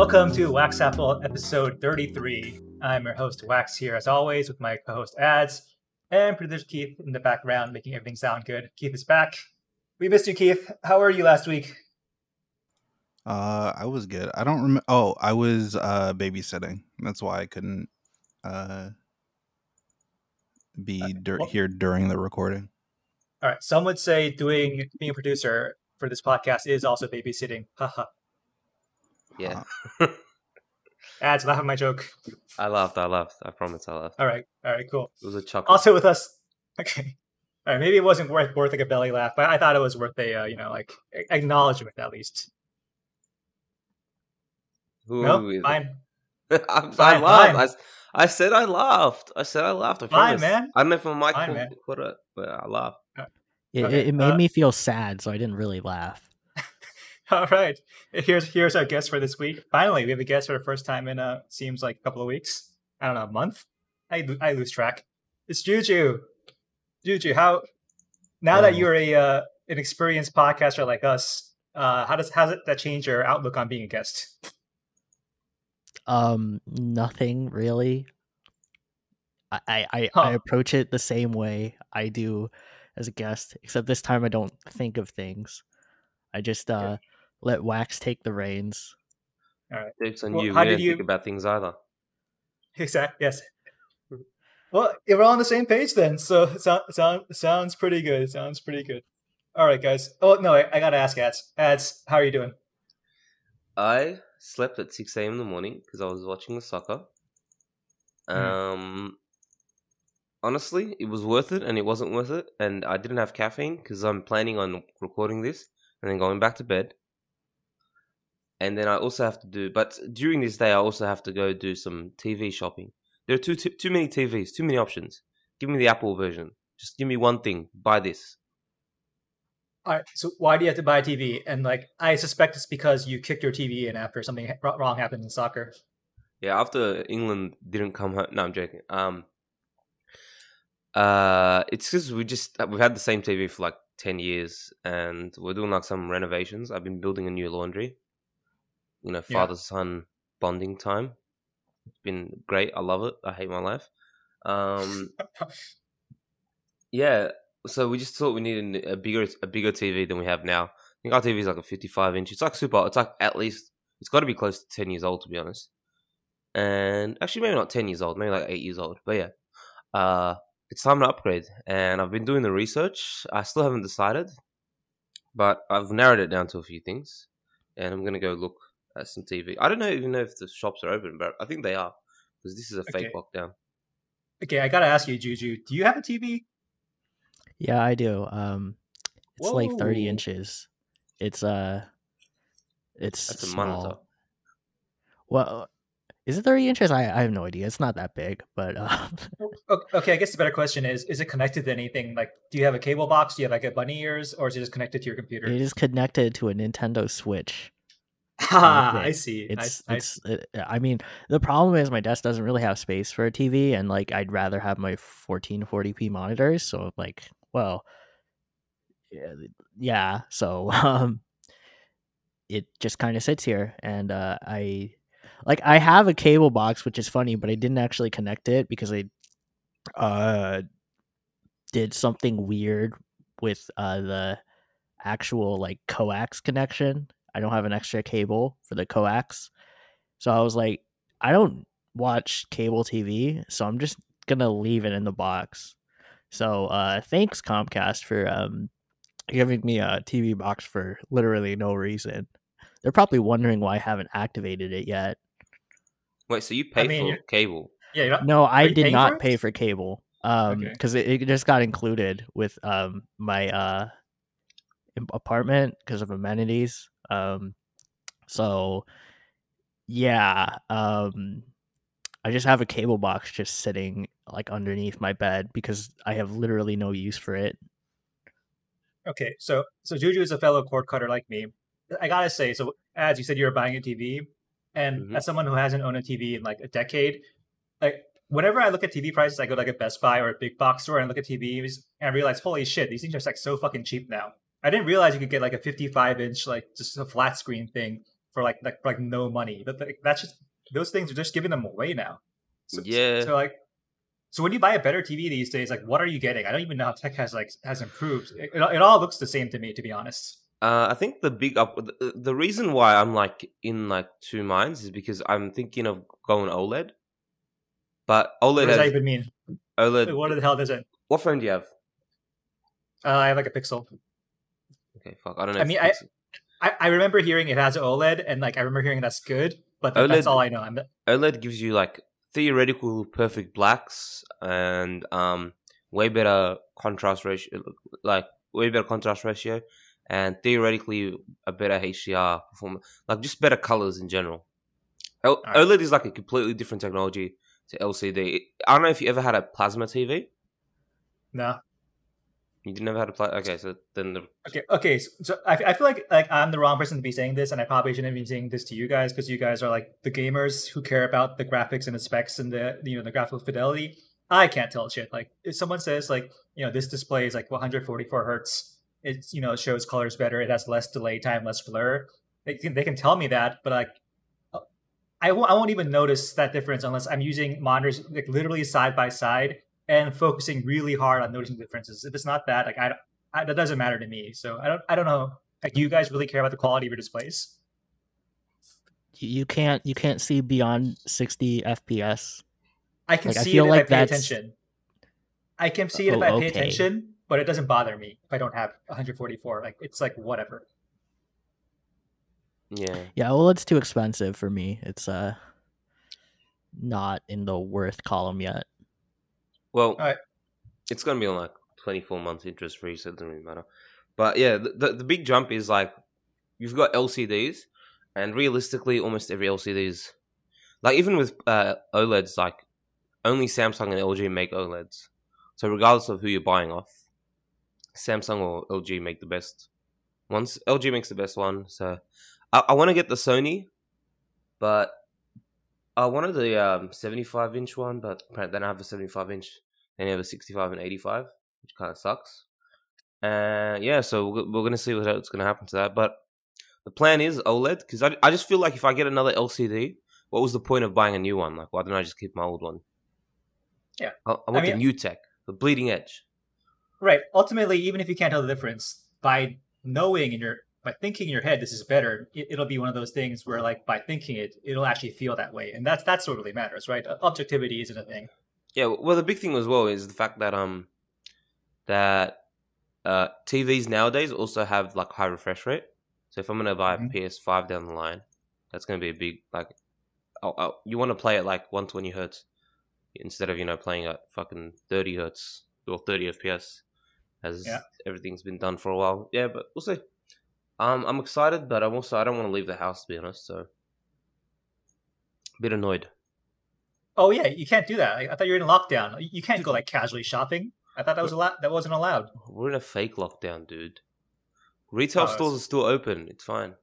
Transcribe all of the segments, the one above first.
Welcome to Wax Apple episode 33. I'm your host, Wax, here as always with my co host, Ads, and producer Keith in the background making everything sound good. Keith is back. We missed you, Keith. How were you last week? Uh, I was good. I don't remember. Oh, I was uh babysitting. That's why I couldn't uh be dur- well- here during the recording. All right. Some would say doing being a producer for this podcast is also babysitting. Haha. Yeah, Ads, laugh at my joke. I laughed. I laughed. I promise I laughed. All right. All right. Cool. It was a chuckle. Also with us. Okay. All right. Maybe it wasn't worth worth like a belly laugh, but I thought it was worth a uh, you know like acknowledgement at least. Who No, is fine. I, I Fine, laughed. fine. I, s- I said I laughed. I said I laughed. I Fine, promise. man. I don't know if my mic Fine, will man. put it, but I laughed. It, Okay, it, it made uh, me feel sad, so I didn't really laugh. All right. Here's here's our guest for this week. Finally, we have a guest for the first time in uh seems like a couple of weeks. I don't know, a month. I I lose track. It's Juju. Juju, how now that Oh. you're a uh, an experienced podcaster like us, uh, how does how does that change your outlook on being a guest? Um, nothing really. I I, Huh. I approach it the same way I do as a guest, except this time I don't think of things. I just uh let Wax take the reins. Jokes on Well, you. how We did don't think about things either. Exactly. Yes. Well, we're all on the same page then. So it sound, sound, sounds pretty good. It sounds pretty good. All right, guys. Oh no, I, I gotta ask Ads. Ads, how are you doing? I slept at six a.m. in the morning because I was watching the soccer. Mhm. Um, honestly, it was worth it, and it wasn't worth it, and I didn't have caffeine because I'm planning on recording this and then going back to bed. And then I also have to do, but during this day, I also have to go do some TV shopping. There are too too, too many TVs, too many options. Give me the Apple version. Just give me one thing. Buy this. All right. So why do you have to buy a TV? And like, I suspect it's because you kicked your TV in after something wrong happened in soccer. Yeah, after England didn't come home. No, I'm joking. Um, uh, it's because we just we've had the same TV for like ten years, and we're doing like some renovations. I've been building a new laundry. You know, father son bonding time. It's been great. I love it. I hate my life. Um, yeah. So we just thought we needed a bigger a bigger TV than we have now. I think our TV is like a 55 inch. It's like super. It's like at least it's got to be close to 10 years old to be honest. And actually, maybe not 10 years old, maybe like eight years old. But yeah, uh, it's time to upgrade. And I've been doing the research. I still haven't decided, but I've narrowed it down to a few things. And I'm gonna go look at some TV. I don't know even know if the shops are open, but I think they are because this is a fake Okay. lockdown. Okay, I gotta ask you, Juju. Do you have a TV? Yeah, I do. Um, it's like thirty inches. It's uh, it's That's a small. monitor. Well, is it thirty inches? I I have no idea. It's not that big, but uh, Okay, I guess the better question is: Is it connected to anything? Like, do you have a cable box? Do you have like a bunny ears, or is it just connected to your computer? it is connected to a Nintendo Switch. Ah, I see. I- It's I, it's. It, I mean, the problem is my desk doesn't really have space for a TV, and like I'd rather have my 1440p monitors. So like, well, yeah, yeah. So um, it just kind of sits here, and uh, I like I have a cable box, which is funny, but I didn't actually connect it because I uh did something weird with uh the actual like coax connection. I don't have an extra cable for the coax. So I was like, I don't watch cable TV, so I'm just gonna leave it in the box. So uh thanks Comcast for um giving me a TV box for literally no reason. They're probably wondering why I haven't activated it yet. Wait, so you pay mean, for cable? yeah, you're not, No, I you did not it? pay for cable. Um, Okay. because it, it just got included with um my uh apartment because of amenities. Um, so yeah, um, I just have a cable box just sitting like underneath my bed because I have literally no use for it. Okay, so so Juju is a fellow cord cutter like me. I gotta say, so as you said, you were buying a TV, and Mhm. as someone who hasn't owned a TV in like a decade, like whenever I look at TV prices, I go to like a Best Buy or a big box store and look at TVs and I realize, holy shit, these things are like so fucking cheap now. I didn't realize you could get like a 55 inch, like just a flat screen thing for like like like no money. But like, that's just those things are just giving them away now. So, Yeah. So like, so when you buy a better TV these days, like, what are you getting? I don't even know how tech has like has improved. It, it, all looks the same to me, to be honest. Uh, I think the big up the, the reason why I'm like in like two minds is because I'm thinking of going OLED, but OLED. What does that has even mean? OLED. What the hell does it? What phone do you have? Uh, I have like a Pixel. Okay, fuck. I don't know. I mean, it's- I, I remember hearing it has OLED, and like I remember hearing that's good, but th- that's OLED all I know. I'm, OLED gives you like theoretical perfect blacks and um way better contrast ratio, like way better contrast ratio, and theoretically a better HDR performance, like just better colors in general. L- Alright. OLED is like a completely different technology to LCD. I don't know if you ever had a plasma TV. no. You didn't ever had a pla- okay, so then the Okay, okay. So, so I, I feel like like I'm the wrong person to be saying this, and I probably shouldn't be saying this to you guys because you guys are like the gamers who care about the graphics and the specs and the you know the graphical fidelity. I can't tell shit. Like if someone says like you know this display is like 144 hertz, it's you know shows colors better, it has less delay time, less blur. They can they can tell me that, but like. uh, I won't even notice that difference unless I'm using monitors like literally side by side and focusing really hard on noticing differences. If it's not that, like I, I, that doesn't matter to me. So I don't I don't know. Like, do you guys really care about the quality of your displays? You you can't you can't see beyond 60 FPS. I can Like, I see feel it if like I pay that's- attention. I can see it if Oh, I pay okay. attention, but it doesn't bother me if I don't have 144. Like it's like whatever. yeah. Yeah, well it's too expensive for me. It's uh not in the worth column yet. Well, it's gonna be on like twenty four months interest free, so it doesn't really matter. But yeah, the, the the big jump is like you've got LCDs, and realistically, almost every LCDs, like even with uh, OLEDs, like only Samsung and LG make OLEDs. So regardless of who you're buying off, Samsung or LG make the best ones. LG makes the best one. So I, I want to get the Sony, but I wanted the um, 75 inch one, but apparently they don't have a 75 inch. They only have a 65 and 85, which kind of sucks. And yeah, so we're, we're gonna see what's gonna happen to that. But the plan is OLED because I, I just feel like if I get another LCD, what was the point of buying a new one? Like, why don't I just keep my old one? Yeah. I, I want the mean- new tech, the bleeding edge. Right. Ultimately, even if you can't tell the difference, by knowing in your by thinking in your head this is better, it, it'll be one of those things where like by thinking it, it'll actually feel that way, and that's that's what really matters, right? Objectivity isn't a thing. Yeah, well, the big thing as well is the fact that um that uh TVs nowadays also have like high refresh rate. So if I'm gonna buy a PS5 down the line, that's gonna be a big like. Oh, oh, you want to play at like 120 hertz instead of you know playing at fucking 30 hertz or 30 FPS, as Yeah. everything's been done for a while. Yeah, but we'll see. Um, I'm excited, but I'm also I don't want to leave the house to be honest. So, a bit annoyed. Oh yeah, you can't do that. I, I thought you were in lockdown. You- can't go like casually shopping. I thought that was allowed. That wasn't allowed. We're in a fake lockdown, dude. Retail Oh, stores are still open. It's fine.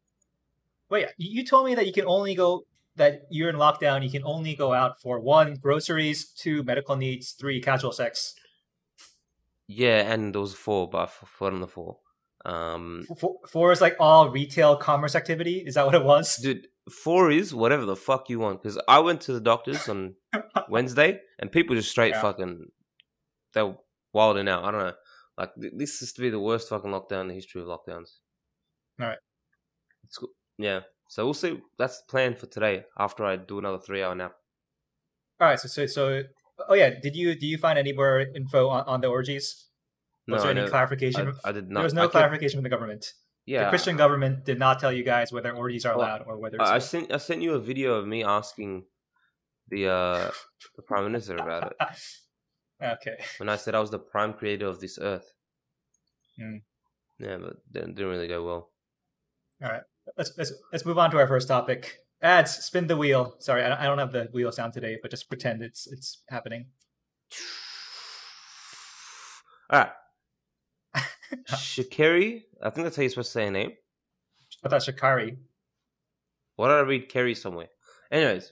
Wait, you told me that you can only go that you're in lockdown. You can only go out for one groceries, two medical needs, three casual sex. Yeah, and there was four, but I f- forgot on the four. Um, Four, four is like all retail commerce activity. Is that what it was? dude, four is whatever the fuck you want. Because I went to the doctors on Wednesday, and people just straight Yeah. fucking they're wilding out. I don't know. Like this is to be the worst fucking lockdown in the history of lockdowns. Alright. It's cool. Yeah. So we'll see. That's the plan for today. After I do another three hour nap. All right. So so so. Oh yeah. Did you do you find any more info on, on the orgies? Was No, there any never- clarification? I, I did not. there was I no kept- clarification from the government. Yeah, the Christian government did not tell you guys whether orgies are Well, allowed or whether. It's I, I sent I sent you a video of me asking the uh the prime minister about it okay. when I said I was the prime creator of this earth. Hmm. Yeah, but didn't, didn't really go well. All right, let's, let's let's move on to our first topic. Ads. Spin the wheel. Sorry, I don't, I don't have the wheel sound today, but just pretend it's it's happening. All right, Shakiri. I think that's how you're supposed to say her name. I thought Shikari. Why did I read Kerry somewhere? Anyways,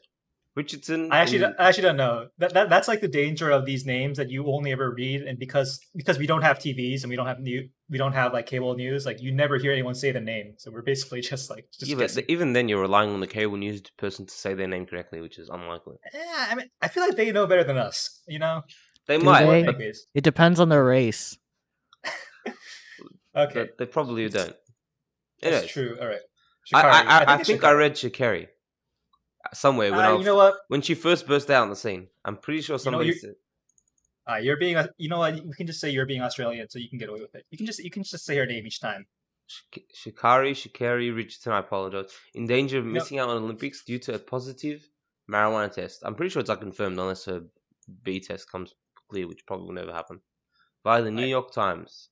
Richardson. I actually, and- don't- I actually don't know. That, that that's like the danger of these names that you only ever read, and because because we don't have TVs and we don't have new, we don't have like cable news. Like you never hear anyone say the name, so we're basically just like just yeah, but even then, you're relying on the cable news person to say their name correctly, which is unlikely. Yeah, I mean, I feel like they know better than us. You know, They Do might, they? but It depends on their race. Okay, but they probably don't. that's true. All right, I, I, I, I it's think I read Shakari somewhere when Uh, I you know what? when she first burst out on the scene. I'm pretty sure know, somebody you- said. Uh, you're being, a- you know what? We can just say you're being Australian, so you can get away with it. You can just, you can just say her name each time. Shik- Shikari, Shikari Richardson, I apologize, in danger of No. missing out on Olympics due to a positive marijuana test. I'm pretty sure it's like confirmed unless her B test comes clear, which probably will never happen. By the New Right. York Times.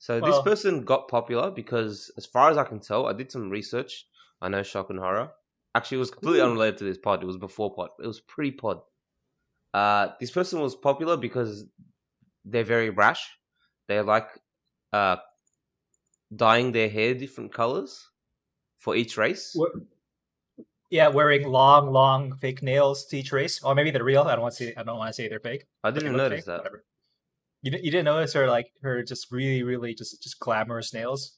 So Well- this person got popular because, as far as I can tell, I did some research. I know shock and horror. Actually, it was completely unrelated to this pod. It was before pod. It was pre pod. Uh, this person was popular because they're very rash. They like uh, dyeing their hair different colors for each race. What- Yeah, wearing long, long fake nails to each race, or maybe they're real. I don't want to say. I don't want to say they're fake. I didn't notice fake, that. whatever. You, you didn't notice her like her just really, really just just glamorous nails.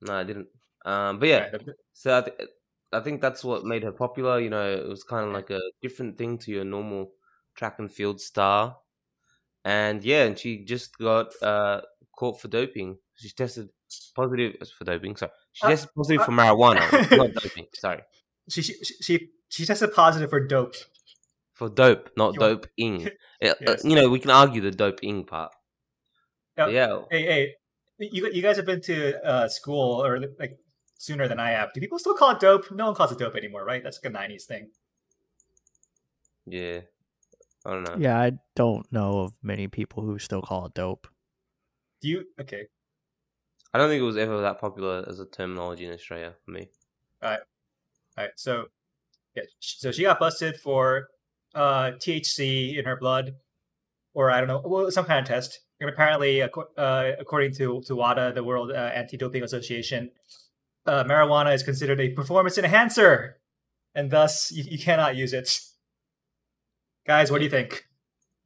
No, I didn't. Um, but yeah, Right, so I, th- I think that's what made her popular. You know, it was kind of like a different thing to your normal track and field star. And yeah, and she just got uh, caught for doping. She tested positive for doping. Sorry, she Uh, tested positive uh, for marijuana, not doping. Sorry, she, she she she tested positive for dope. for dope, not You doping. Uh, Yes. you know, we can argue the doping part. Yeah. Yeah, Hey, hey, you you guys have been to uh, school or like sooner than I have. Do people still call it dope? No one calls it dope anymore, right? That's like a '90s thing. yeah. I don't know. Yeah, I don't know of many people who still call it dope. Do you? Okay, I don't think it was ever that popular as a terminology in Australia for me. all right. Alright, so, yeah, so she got busted for uh, THC in her blood, or I don't know, well, some kind of test. And apparently, uh, according to to WADA, the World uh, Anti-Doping Association, uh, marijuana is considered a performance enhancer, and thus you, you cannot use it. Guys, what do you think?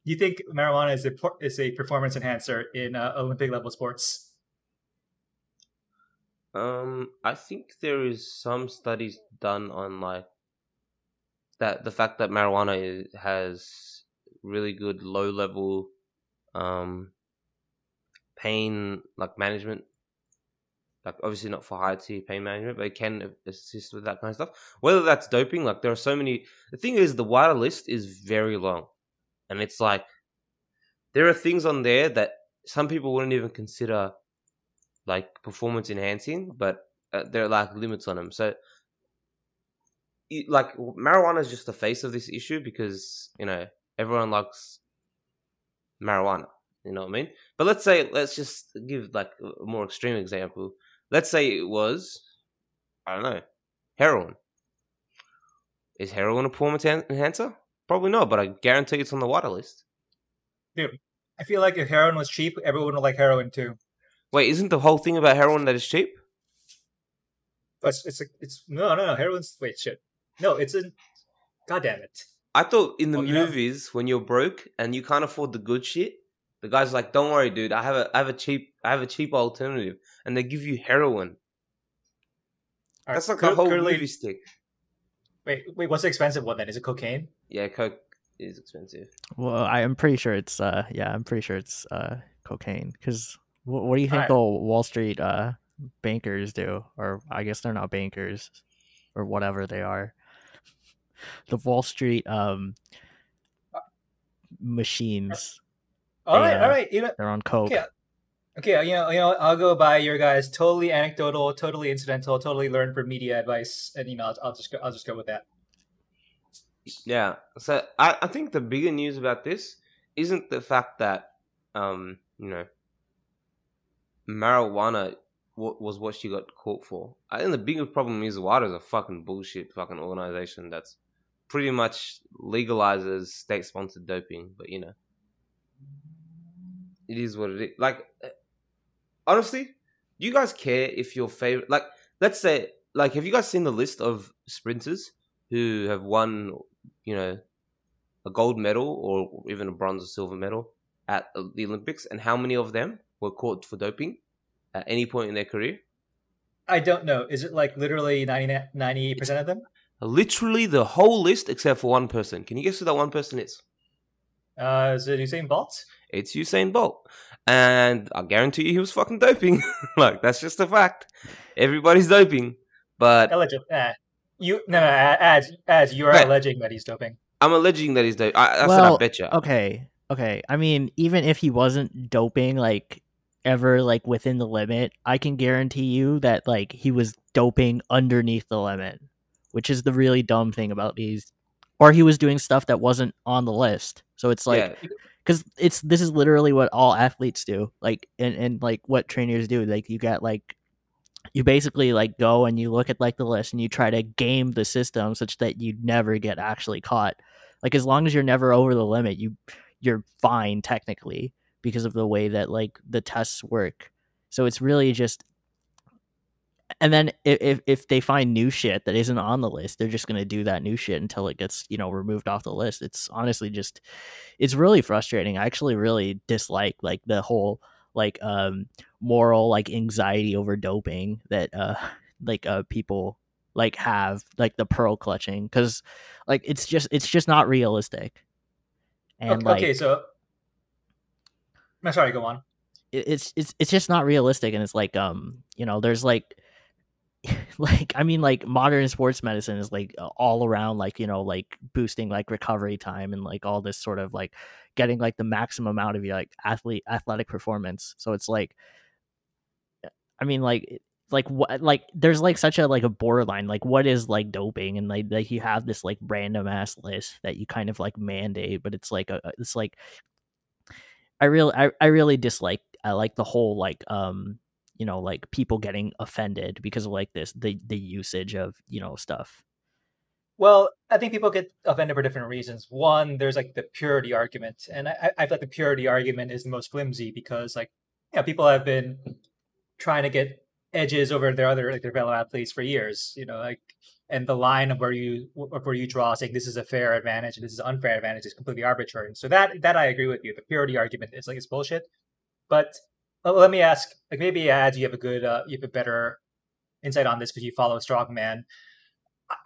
Do you think marijuana is a is a performance enhancer in uh, Olympic level sports? Um, I think there is some studies done on like that the fact that marijuana is, has really good low level um pain like management. Like obviously not for high tier pain management, but it can assist with that kind of stuff. Whether that's doping, like there are so many. The thing is, the WADA list is very long, and it's like there are things on there that some people wouldn't even consider like performance enhancing, but uh, there are like limits on them. So, like marijuana is just the face of this issue because you know everyone likes marijuana. You know what I mean? But let's say let's just give like a more extreme example. Let's say it was I don't know heroin. Is heroin a performance enhancer? Probably not, but I guarantee it's on the WADA list. Dude, I feel like if heroin was cheap, everyone would like heroin too. Wait, isn't the whole thing about heroin that it's cheap? It's it's, it's no no no heroin's wait shit no it's a god damn it I thought in the oh, Well, know- movies when you're broke and you can't afford the good shit, the guy's like, "Don't worry, dude. I have a I have a cheap I have a cheap alternative," and they give you heroin. All That's right, like the cur- whole currently- movie stick. wait wait what's the expensive one then is it cocaine Yeah, coke is expensive. Well, I am pretty sure it's uh yeah, I'm pretty sure it's uh cocaine because what, what do you think Alright. the Wall Street uh bankers do? Or I guess they're not bankers or whatever they are. The Wall Street um machines all right Yeah. all right you know they're on coke. okay okay you know you know I'll go by your guys totally anecdotal totally incidental totally learned from media advice and you know I'll, I'll just go I'll just go with that Yeah. So I, I think the bigger news about this isn't the fact that um you know marijuana wa- was what she got caught for. I think the bigger problem is WADA is a fucking bullshit fucking organization that's pretty much legalizes state sponsored doping. But you know, it is what it is. Like uh, honestly, do you guys care if your favorite like let's say like have you guys seen the list of sprinters who have won you know, a gold medal or even a bronze or silver medal at the Olympics, and how many of them were caught for doping at any point in their career? I don't know. Is it like literally 98 percent of them? Literally the whole list except for one person. Can you guess who that one person is? Uh, is it Usain Bolt? It's Usain Bolt. And I guarantee you he was fucking doping. like, that's just a fact. Everybody's doping. But. Alleged, eh. You, no, no, as, as you are right. alleging that he's doping. I'm alleging that he's doping. I, I well, said I betcha. Okay. Okay. I mean, even if he wasn't doping, like, ever, like, within the limit, I can guarantee you that, like, he was doping underneath the limit, which is the really dumb thing about these. Or he was doing stuff that wasn't on the list. So it's like. Yeah because it's this is literally what all athletes do like and, and like what trainers do like you got like you basically like go and you look at like the list and you try to game the system such that you never get actually caught like as long as you're never over the limit you you're fine technically because of the way that like the tests work so it's really just and then if if they find new shit that isn't on the list, they're just gonna do that new shit until it gets you know removed off the list. It's honestly just, it's really frustrating. I actually really dislike like the whole like um moral like anxiety over doping that uh like uh people like have like the pearl clutching because like it's just it's just not realistic. And okay, like, okay so I'm sorry, go on. It's it's it's just not realistic, and it's like um you know there's like like i mean like modern sports medicine is like all around like you know like boosting like recovery time and like all this sort of like getting like the maximum out of your like athlete athletic performance. So it's like i mean like like what like there's like such a like a borderline like what is like doping? And like like you have this like random ass list that you kind of like mandate but it's like a it's like i really I, I really dislike i like the whole like um you know like people getting offended because of like this the the usage of you know stuff? Well i think people get offended for different reasons. One there's like the purity argument and i i feel like the purity argument is the most flimsy because like yeah people have been trying to get edges over their other like their fellow athletes for years you know like and the line of where you where you draw saying this is a fair advantage and this is unfair advantage is completely arbitrary. So that that i agree with you. The purity argument is like it's bullshit but let me ask, like maybe ads, you have a good, uh, you have a better insight on this because you follow strongman.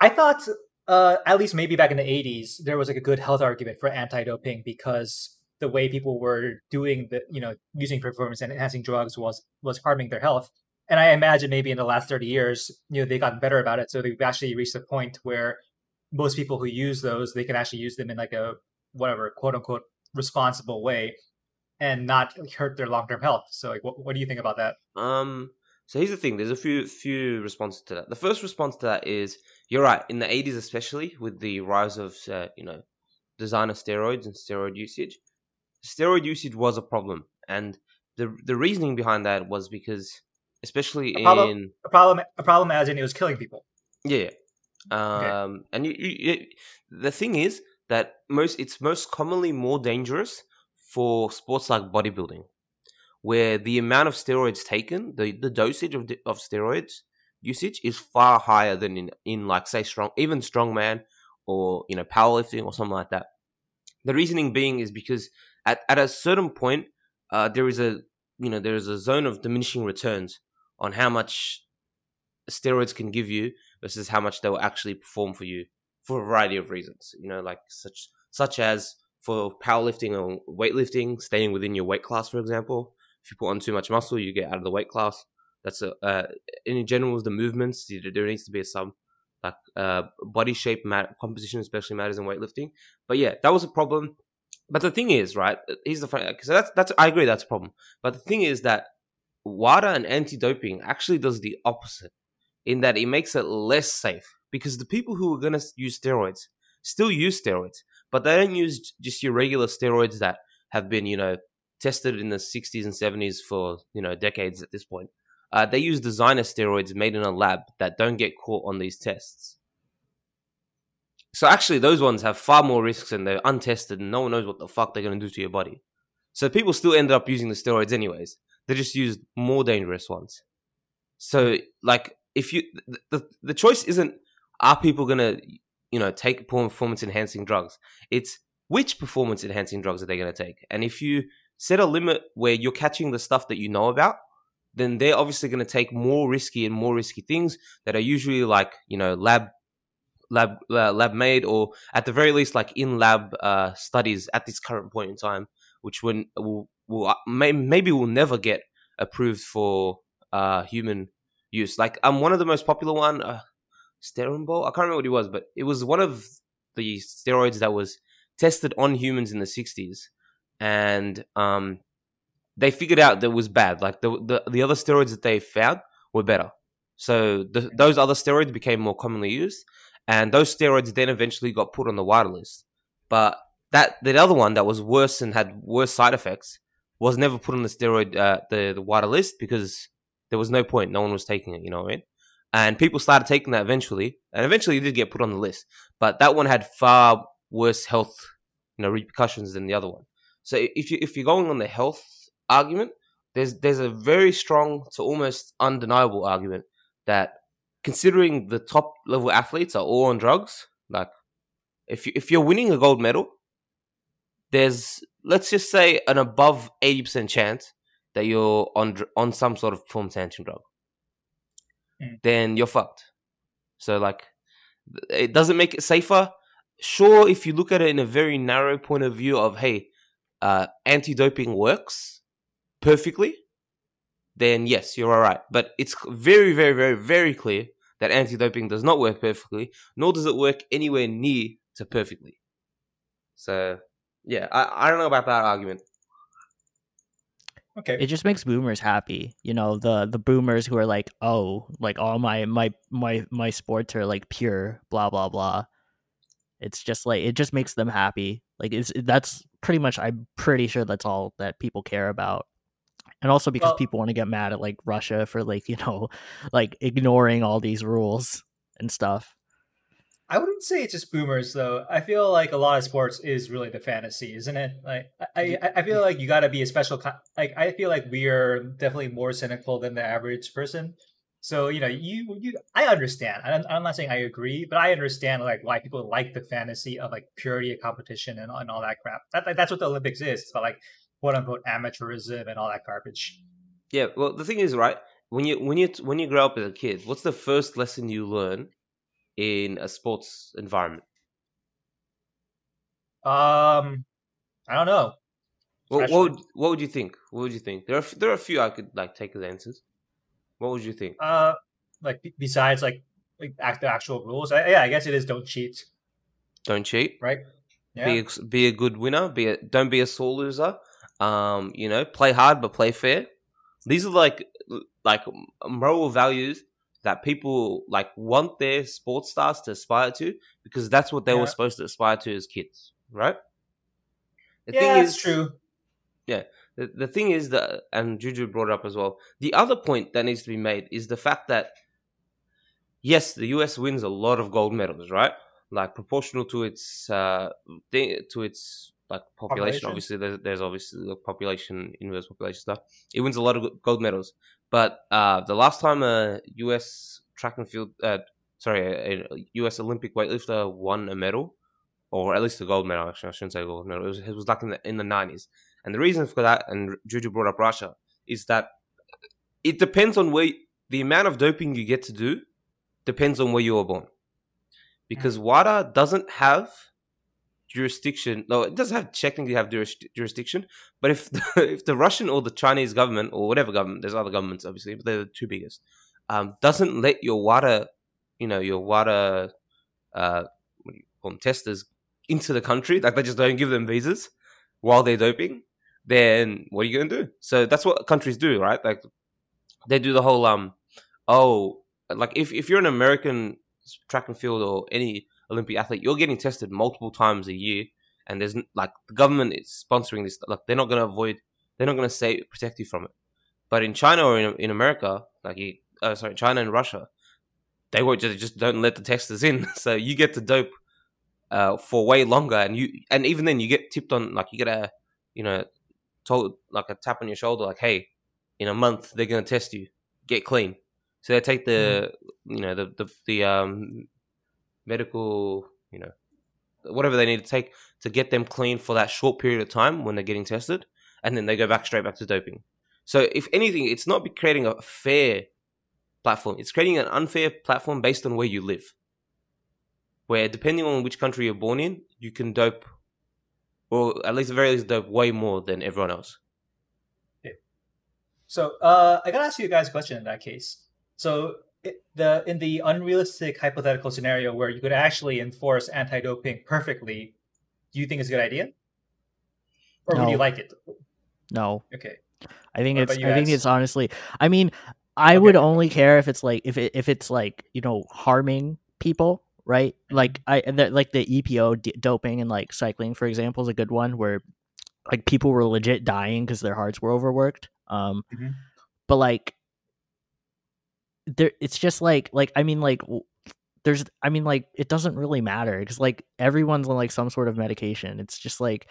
I thought, uh, at least maybe back in the '80s, there was like a good health argument for anti-doping because the way people were doing the, you know, using performance and enhancing drugs was was harming their health. And I imagine maybe in the last 30 years, you know, they've gotten better about it. So they've actually reached a point where most people who use those, they can actually use them in like a whatever quote unquote responsible way and not hurt their long term health. So, like, what, what do you think about that? Um, so here's the thing: there's a few few responses to that. The first response to that is you're right. In the 80s, especially with the rise of uh, you know designer steroids and steroid usage, steroid usage was a problem, and the the reasoning behind that was because, especially a problem, in a problem, a problem as in it was killing people. Yeah. Um, okay. and you, you, you, the thing is that most it's most commonly more dangerous for sports like bodybuilding, where the amount of steroids taken, the, the dosage of, of steroids usage is far higher than in, in like say strong even strongman or you know powerlifting or something like that. The reasoning being is because at, at a certain point uh, there is a you know there is a zone of diminishing returns on how much steroids can give you versus how much they will actually perform for you for a variety of reasons. You know, like such such as for powerlifting or weightlifting, staying within your weight class, for example. If you put on too much muscle, you get out of the weight class. That's a uh, in general the movements. There needs to be some like uh, body shape mat- composition, especially matters in weightlifting. But yeah, that was a problem. But the thing is, right? Here's the funny. So that's that's I agree that's a problem. But the thing is that WADA and anti-doping actually does the opposite in that it makes it less safe because the people who are going to use steroids still use steroids but they don't use just your regular steroids that have been, you know, tested in the 60s and 70s for, you know, decades at this point. Uh, they use designer steroids made in a lab that don't get caught on these tests. So actually, those ones have far more risks and they're untested and no one knows what the fuck they're going to do to your body. So people still ended up using the steroids anyways. They just used more dangerous ones. So like, if you the the choice isn't are people going to you know take performance enhancing drugs. It's which performance enhancing drugs are they going to take? And if you set a limit where you're catching the stuff that you know about, then they're obviously going to take more risky and more risky things that are usually like you know lab lab uh, lab made or at the very least like in lab uh, studies at this current point in time, which when will will uh, may, maybe will never get approved for uh, human use. Like um, one of the most popular one, Sterombol. I can't remember what it was, but it was one of the steroids that was tested on humans in the '60s, and um, they figured out that it was bad. Like the the, the other steroids that they found were better. So the, those other steroids became more commonly used, and those steroids then eventually got put on the WADA list. But that the other one that was worse and had worse side effects was never put on the steroid uh, the the WADA list because there was no point. No one was taking it. You know what I mean? And people started taking that eventually, and eventually it did get put on the list. But that one had far worse health, you know, repercussions than the other one. So if you if you're going on the health argument, there's there's a very strong to almost undeniable argument that considering the top level athletes are all on drugs, like if you if you're winning a gold medal, there's let's just say an above eighty percent chance that you're on on some sort of performance enhancing drug. Mm. Then you're fucked. So like, it doesn't make it safer. Sure, if you look at it in a very narrow point of view of hey, uh, anti-doping works perfectly, then yes, you're all right. But it's very, very, very, very clear that anti-doping does not work perfectly, nor does it work anywhere near to perfectly. So yeah, I, I don't know about that argument. Okay. It just makes boomers happy. You know, the the boomers who are like, "Oh, like all my my my my sports are like pure, blah blah blah." It's just like it just makes them happy. Like it's that's pretty much I'm pretty sure that's all that people care about. And also because Well- people want to get mad at like Russia for like, you know, like ignoring all these rules and stuff. I wouldn't say it's just boomers though. I feel like a lot of sports is really the fantasy, isn't it? Like I, I, I feel like you got to be a special. ki- Like I feel like we are definitely more cynical than the average person. So you know, you you I understand. I'm, I'm not saying I agree, but I understand like why people like the fantasy of like purity of competition and, and all that crap. That, that- that's what the Olympics is. It's about like quote unquote amateurism and all that garbage. Yeah, well, the thing is, right? When you when you when you grow up as a kid, what's the first lesson you learn in a sports environment? Um, I don't know. What, what would what would you think? What would you think? There are there are a few I could like take as answers. What would you think? Uh, like besides like like act the actual rules. I, yeah, I guess it is don't cheat, Don't cheat. right? Yeah. Be a, be a good winner. Be a don't be a sore loser. Um, you know, play hard but play fair. These are like like moral values that people like want their sports stars to aspire to because that's what they Yeah. were supposed to aspire to as kids, right? The yeah, that's true. Yeah. The, the thing is that, and Juju brought it up as well. The other point that needs to be made is the fact that, yes, the US wins a lot of gold medals, right? Like proportional to its uh, thing, to its like population. Population. Obviously, there's, there's obviously the population, inverse population stuff. It wins a lot of gold medals. But uh, the last time a US track and field, uh, sorry, a, US Olympic weightlifter won a medal, or at least a gold medal. Actually, I shouldn't say gold medal. It was, it was like in the in the nineties. And the reason for that, and Juju brought up Russia, is that it depends on where the amount of doping you get to do depends on where you were born. Because WADA doesn't have jurisdiction. No, it doesn't have technically have jurisdiction. But if the, if the Russian or the Chinese government or whatever government, there's other governments obviously, but they're the two biggest, um, doesn't let your WADA, you know, your WADA, uh, what do you call them, testers into the country, like they just don't give them visas while they're doping, then what are you going to do? So that's what countries do, right? Like they do the whole um, oh, like if if you're an American track and field or any Olympic athlete, you're getting tested multiple times a year, and there's like the government is sponsoring this. Like they're not going to avoid, they're not going to say protect you from it. But in China or in in America, like you, uh, sorry, China and Russia, they won't just just don't let the testers in, so you get to dope uh, for way longer, and you and even then you get tipped on like you get a you know told like a tap on your shoulder like hey in a month they're going to test you get clean so they take the you know the the, the um medical you know, whatever they need to take to get them clean for that short period of time when they're getting tested, and then they go back straight back to doping. So if anything, it's not creating a fair platform; it's creating an unfair platform based on where you live. Where depending on which country you're born in, you can dope, or at least the very least dope way more than everyone else. So uh, I gotta ask you guys a question in that case. So the in the unrealistic hypothetical scenario where you could actually enforce anti-doping perfectly, do you think it's a good idea, or would you like it? No, Okay. I think What it's I think it's honestly I mean I Okay. would only care if it's like if it if it's like you know harming people right Mm-hmm. like I the, like the EPO d- doping and like cycling for example is a good one where like people were legit dying because their hearts were overworked um Mhm. but like there it's just like like I mean like there's I mean like it doesn't really matter because like everyone's on like some sort of medication. It's just like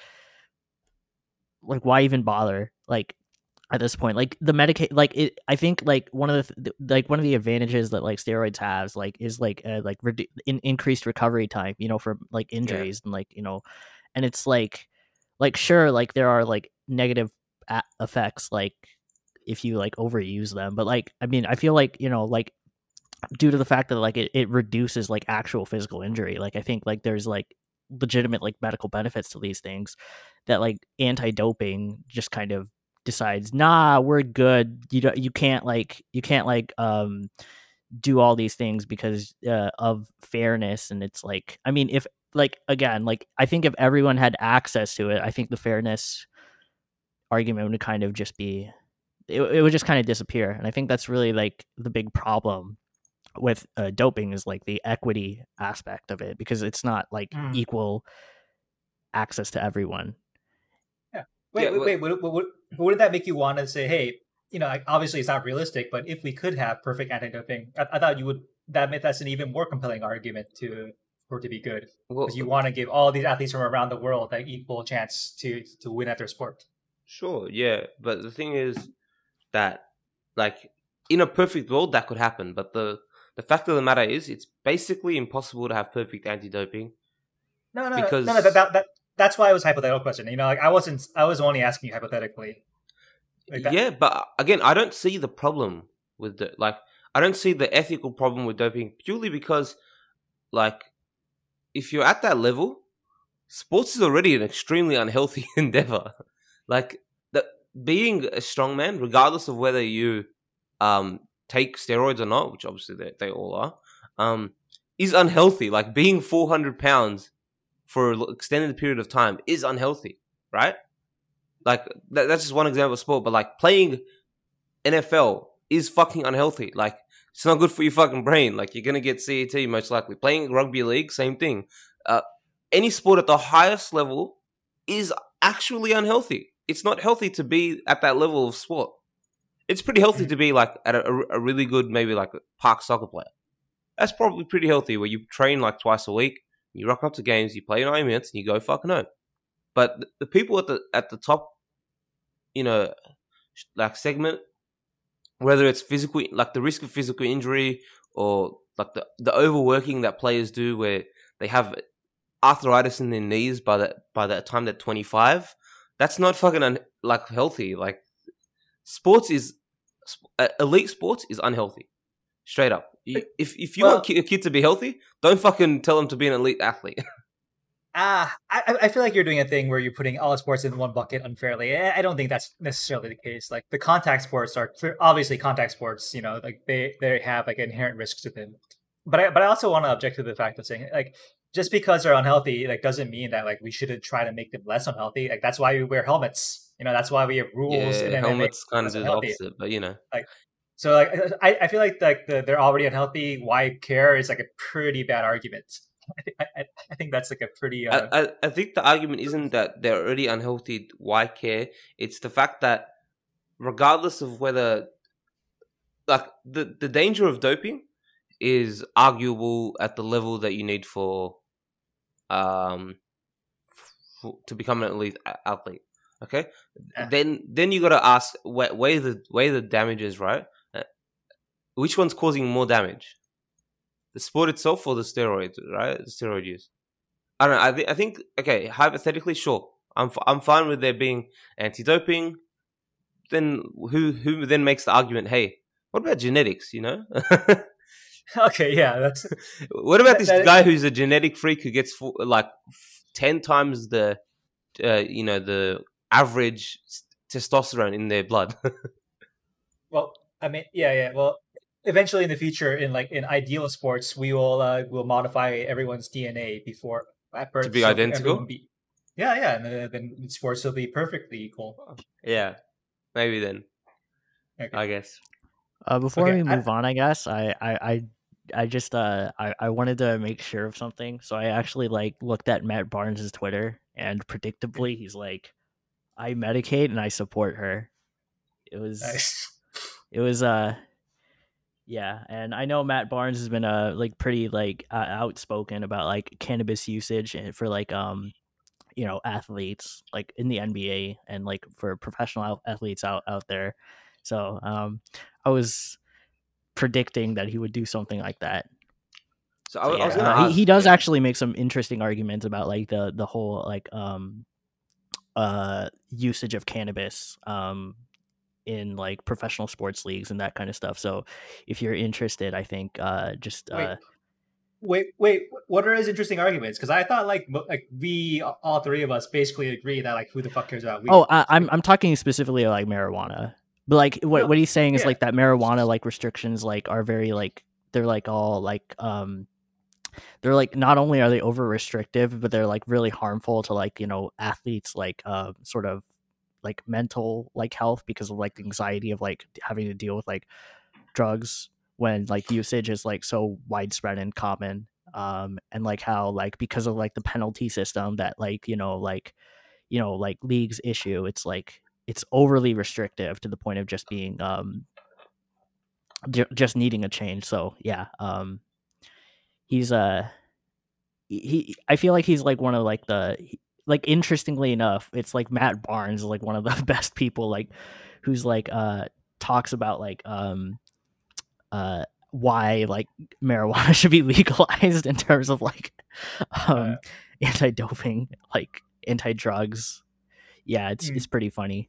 like why even bother like at this point? Like the medicate like it i think like one of the th- like one of the advantages that like steroids has like is like uh, like redu- in- increased recovery time you know for like injuries and like you know and it's like like sure like there are like negative a- effects like if you like overuse them but like i mean i feel like you know like due to the fact that like it, it reduces like actual physical injury like i think like there's like legitimate like medical benefits to these things that like anti-doping just kind of decides nah we're good. You don't you can't like you can't like um do all these things because uh, of fairness. And it's like i mean if like again like i think if everyone had access to it i think the fairness argument would kind of just be it, it would just kind of disappear and i think that's really like the big problem with uh, doping is like the equity aspect of it because it's not like Mm. equal access to everyone Wait, Yeah, wait, but- wait. Would, would, would, wouldn't that make you want to say, hey, you know, like, obviously it's not realistic, but if we could have perfect anti-doping, I, I thought you would. That made that's an even more compelling argument to for it to be good Well, because you want to give all these athletes from around the world that equal chance to to win at their sport. Sure, yeah, but the thing is that, like, in a perfect world, that could happen. But the the fact of the matter is, it's basically impossible to have perfect anti-doping. No, no, Because- no, no, that, that, that that's why it was hypothetical question. You know, like I wasn't, I was only asking you hypothetically. Like that- yeah, but uh, again, I don't see the problem with the like. I don't see the ethical problem with doping purely because, like, if you're at that level, sports is already an extremely unhealthy endeavor. Like, being a strong man, regardless of whether you um take steroids or not, which obviously they, they all are, um, is unhealthy. Like being 400 pounds for an extended period of time is unhealthy, right? Like that, that's just one example of sport, but like playing NFL is fucking unhealthy. Like it's not good for your fucking brain. Like you're gonna get CET most likely. Playing rugby league, same thing. Uh, any sport at the highest level is actually unhealthy. It's not healthy to be at that level of sport. It's pretty healthy mm. to be like at a, a- really good, maybe like park soccer player. That's probably pretty healthy where you train like twice a week, you rock up to games, you play nine minutes, and you go fucking home. But the, the people at the at the top, you know, like segment, whether it's physical, like the risk of physical injury or like the the overworking that players do, where they have arthritis in their knees by the by the time they're twenty five, that's not fucking un, like healthy. Like sports is uh, elite sports is unhealthy, straight up. You- If if you Well- want a kid to be healthy, don't fucking tell them to be an elite athlete. Ah, I, I- I feel like you're doing a thing where you're putting all sports in one bucket unfairly. Eh, I I don't think that's necessarily the case. Like the contact sports are obviously contact sports. You know, like they they have like inherent risks to them. But I but I also want to object to the fact of saying like just because they're unhealthy, like doesn't mean that like we shouldn't try to make them less unhealthy. Like that's why we wear helmets. You know, that's why we have rules. yeah, helmets kind of do the opposite, but you know, like So like I, I feel like like the, they're already unhealthy. Why care is like a pretty bad argument. I, I, I think that's like a pretty uh, I, I think the argument isn't that they're already unhealthy. Why care? It's the fact that regardless of whether, like the the danger of doping is arguable at the level that you need for, um, f- to become an elite athlete. Okay, Yeah. then then you got to ask where, where the where the damage is, right? Uh, Which one's causing more damage? The sport itself or the steroids, right? The steroid use. I don't know. I, th- I think okay. Hypothetically, sure. I'm f- I'm fine with there being anti-doping. Then who who then makes the argument? Hey, what about genetics? You know, okay, yeah, that's what about That- this that- guy who's a genetic freak who gets fu- like ten times the, uh, you know, the average testosterone in their blood? well. I mean, yeah, yeah. Well, eventually in the future, in like in ideal sports, we will uh, will modify everyone's DNA before at birth to be so identical? Be, yeah, yeah, and then, then sports will be perfectly equal. yeah, maybe then. Okay. I guess. Uh, before Okay, we I- move on, I guess I I I, I just uh I, I wanted to make sure of something, so I actually like looked at Matt Barnes' Twitter, and predictably he's like, "I medicate and I support her." It was Nice. it was uh yeah and i know matt barnes has been uh like pretty like uh, outspoken about like cannabis usage and for like um you know athletes like in the nba and like for professional athletes out out there so um i was predicting that he would do something like that So, I, So, wa- I was gonna uh, ask, he, he does yeah. actually make some interesting arguments about like the the whole like um uh usage of cannabis um in like professional sports leagues and that kind of stuff so if you're interested i think uh just Wait, uh Wait, wait. What are his interesting arguments? Because I thought like like we all three of us basically agree that like who the fuck cares about weed? oh I, i'm i'm talking specifically like marijuana but like what No, what he's saying is like that marijuana like restrictions like are very like they're like all like um they're like not only are they over restrictive but they're like really harmful to like you know athletes like uh sort of like mental like health because of like the anxiety of like having to deal with like drugs when like usage is like so widespread and common. Um and like how like because of like the penalty system that like you know like you know like leagues issue it's like it's overly restrictive to the point of just being um ju- just needing a change so yeah um he's uh he- i feel like he's like one of like the like interestingly enough it's like matt barnes is like one of the best people like who's like uh talks about like um uh why like marijuana should be legalized in terms of like um anti-doping like anti-drugs yeah it's Mm. it's pretty funny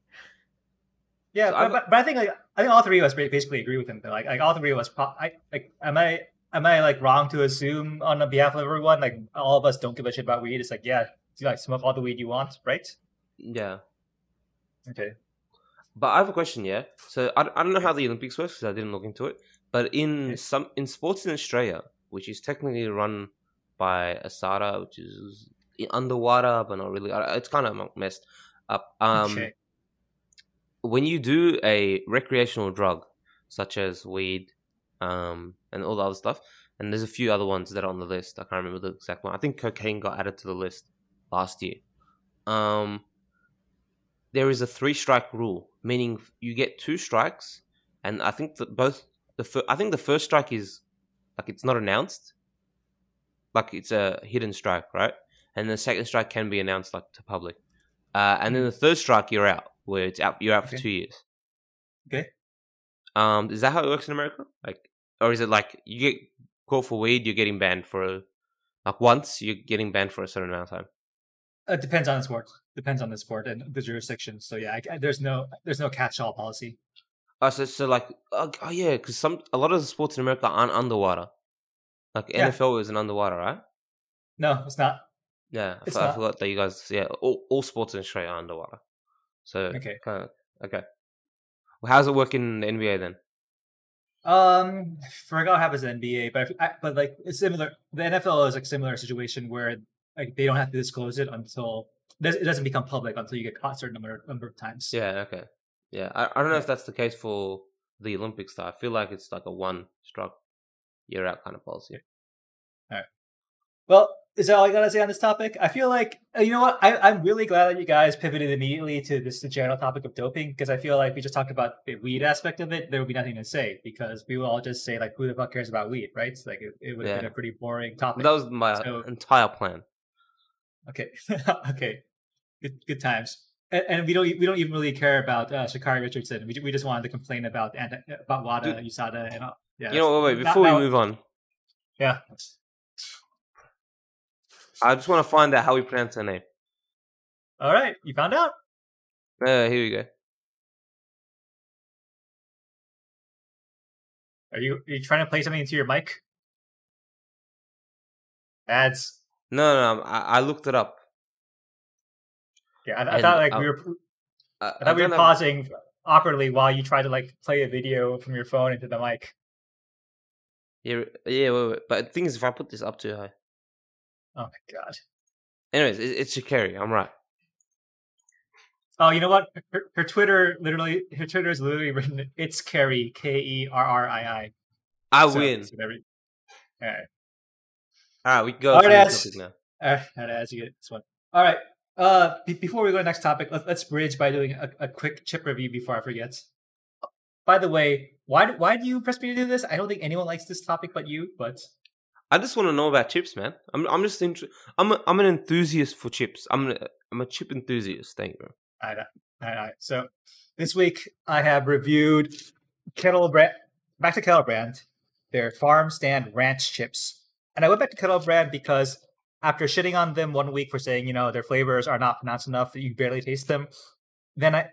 yeah, So but, I've- but, but I think like I think all three of us basically agree with him. Though. Like like all three of us, pro- I like am I am I like wrong to assume on behalf of everyone like all of us don't give a shit about weed? It's like yeah, you like smoke all the weed you want, right? Yeah. Okay. But I have a question, yeah. So I, I don't know how the Olympics works because I didn't look into it. But in Okay. some in sports in Australia, which is technically run by ASADA, which is under WADA, but not really. It's kind of messed up. Um, okay. When you do a recreational drug, such as weed, um, and all the other stuff, and there's a few other ones that are on the list. I can't remember the exact one. I think cocaine got added to the list last year. Um, there is a three strike rule, meaning you get two strikes, and I think that both the fir- I think the first strike is like it's not announced, like it's a hidden strike, right? And the second strike can be announced like to public, uh, and then the third strike you're out, where it's out you're out for two years. Okay. Um, is that how it works in America? Like, or is it like you get caught for weed, you're getting banned for a, like once you're getting banned for a certain amount of time? It depends on the sport. Depends on the sport and the jurisdiction. So yeah, I, I- there's no there's no catch-all policy. Oh, so, so like, oh, oh yeah, because some a lot of the sports in America aren't under WADA. Like Yeah. NFL isn't under WADA, right? No, it's not. Yeah, I, for- I forgot that you guys. Yeah, all, all sports in Australia are under WADA. So Okay. kind of okay. Well, how's it work in the NBA then? Um, I forgot what happens in NBA, but I, but like it's similar. The NFL is like similar situation where like they don't have to disclose it until it doesn't- become public until you get caught a certain number number of times. Yeah, okay. Yeah, I, I don't know if that's the case for the Olympics. stuff. I feel like it's like a one struck, you're out kind of policy. Well, is that all I gotta say on this topic? I feel like uh, you know what? I, I'm really glad that you guys pivoted immediately to this the general topic of doping because I feel like we just talked about the weed aspect of it. There would be nothing to say because we would all just say like, "Who the fuck cares about weed?" Right? It's like it, it would have been a pretty boring topic. That was my So- entire plan. Okay, okay, good good times. And, and we don't we don't even really care about uh, Sha'Carri Richardson. We, we just wanted to complain about about WADA, USADA, and all. Yeah, you know, wait, wait before that- we move on, Yeah. I just want to find out how we pronounce her name. All right, you found out. Uh, here we go. Are you are you trying to play something into your mic? Ads. No, no, no I, I looked it up. Yeah, I, I thought like I'll- we were I, I thought we were pausing awkwardly while you tried to like play a video from your phone into the mic. Yeah, yeah, wait, wait. but the thing is, if I put this up too high, Oh my god. anyways, it, it's Sha'Carri. I'm right. Oh, you know what? Her, her Twitter literally, her Twitter is literally written. It's Carrie, K E R R I I. I So- win. so we- All right. All right, we can go All right, topic now. Uh, how to you get this one. All right. Uh, be- before we go to the next topic, let, let's bridge by doing a, a quick chip review before I forget. By the way, why do, why do you press me to do this? I don't think anyone likes this topic but you. But I just want to know about chips, man. I'm I'm just inter- I'm a, I'm an enthusiast for chips. I'm a, I'm a chip enthusiast. Thank you. all right, all right. So this week I have reviewed Kettle Brand. Back to Kettle Brand, their farm stand ranch chips, and I went back to Kettle Brand because after shitting on them one week for saying you know their flavors are not pronounced enough you barely taste them, then I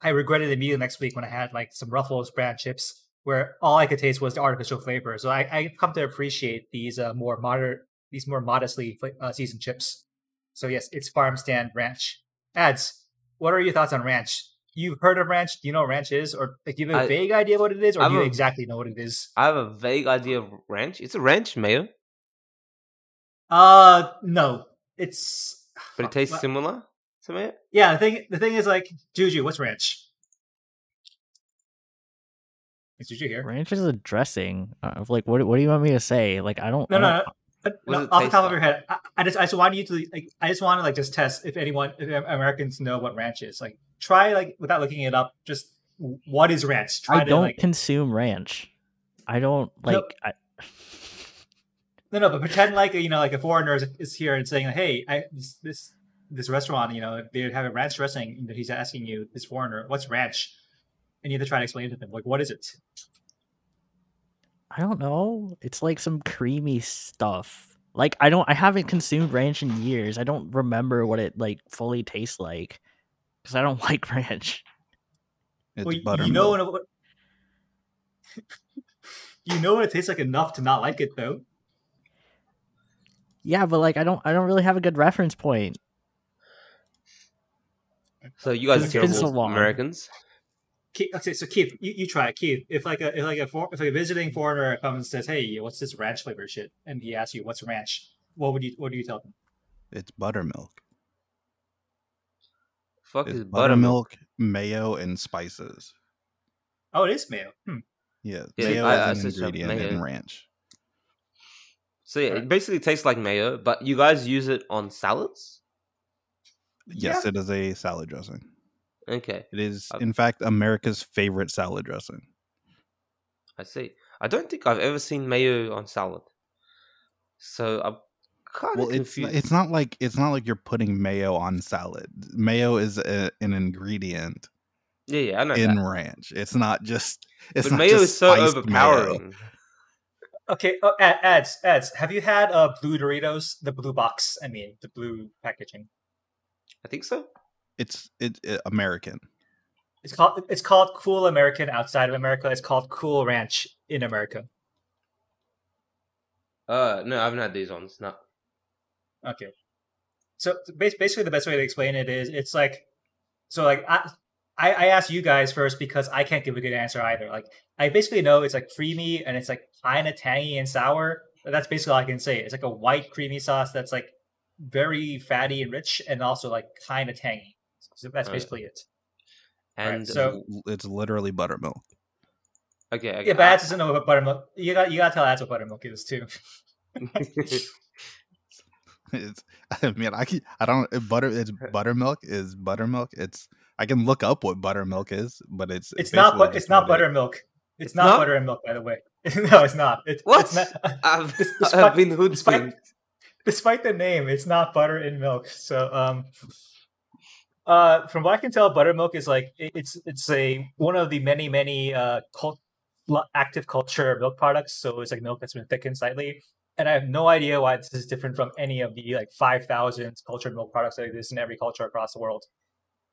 I regretted immediately next week when I had like some Ruffles brand chips where all I could taste was the artificial flavor. So I I come to appreciate these uh, more moderate these more modestly uh, seasoned chips. So yes, it's farm stand ranch. Ads. What are your thoughts on ranch? You've heard of ranch? Do you know what ranch is, or like, do you have a I- vague idea what it is, or I'm do you a- exactly know what it is? I have a vague idea of ranch. It's a ranch mayo, Uh, no, it's. but it tastes what- similar to mayo. Yeah, the thing the thing is like Juju. What's ranch? Is Juju here? Ranch is a dressing. Uh, Of like, what? What do you want me to say? Like, I don't. No, I no, don't- no. But What no, off the taste top of your head, I, I just I just want you to like I just want to like just test if anyone if Americans know what ranch is. Like try like without looking it up, just what is ranch? Try I to don't like consume ranch. I don't like. I, No, no, but pretend like you know, like a foreigner is, is here and saying, "Hey, I this this this restaurant, you know, they have a ranch dressing." That he's asking you, this foreigner, "What's ranch?" And you have to try to explain to them, like, "What is it?" I don't know. It's like some creamy stuff. Like I don't. I haven't consumed ranch in years. I don't remember what it like fully tastes like because I don't like ranch. It's well, you- buttermilk. you know what. you know what it tastes like enough to not like it, though. Yeah, but like I don't. I don't really have a good reference point. So you guys are It's been terrible so long. Americans. Keith, okay, so Keith, you, you try it, Keith. If like a if like a for, if like a visiting foreigner comes and says, "Hey, what's this ranch flavor shit?" and he asks you, "What's ranch?" What would you What do you tell them? It's buttermilk. Fuck It's is buttermilk. buttermilk, mayo, and spices. Oh, it is mayo. Hmm. Yeah, Yeah, mayo I- I is an searched up ingredient in ranch. So yeah, Right. it basically tastes like mayo, but you guys use it on salads. Yes, Yeah. it is a salad dressing. Okay, It is, Uh, in fact, America's favorite salad dressing. I see. I don't think I've ever seen mayo on salad. So I'm kind of Well, it's confused. it's not like it's not like you're putting mayo on salad. Mayo is a, an ingredient yeah, yeah, I know in that. ranch. It's not just. It's But not mayo just is so spiced overpowering. Okay, oh, ads, ads. Have you had uh blue Doritos? The blue box, I mean, the blue packaging. I think so. It's it, it American. It's called it's called Cool American outside of America. It's called Cool Ranch in America. Uh, no, I haven't had these ones. No. Okay. So basically, the best way to explain it is it's like, so like I, I I asked you guys first because I can't give a good answer either. Like I basically know it's like creamy and it's like kind of tangy and sour. But that's basically all I can say. It's like a white creamy sauce that's like very fatty and rich and also like kind of tangy. So that's Uh, basically it. And so- it's literally buttermilk. okay, okay. Yeah, but Ads doesn't know what buttermilk. You got you got to tell Ads what buttermilk is too. It's I mean I can, I don't it butter it's buttermilk is buttermilk. It's I can look up what buttermilk is, but it's It's not. but It's not buttermilk. It's, It's not, not? butter and milk, by the way. no, it's not. It, What? It's not, I've, Des- I've despite- been despite, despite the name, it's not butter and milk. So, um, uh, from what I can tell, buttermilk is like it's it's a one of the many many uh cult, active culture milk products. So it's like milk that's been thickened slightly. and I have no idea why this is different from any of the like five thousand cultured milk products that exist in every culture across the world.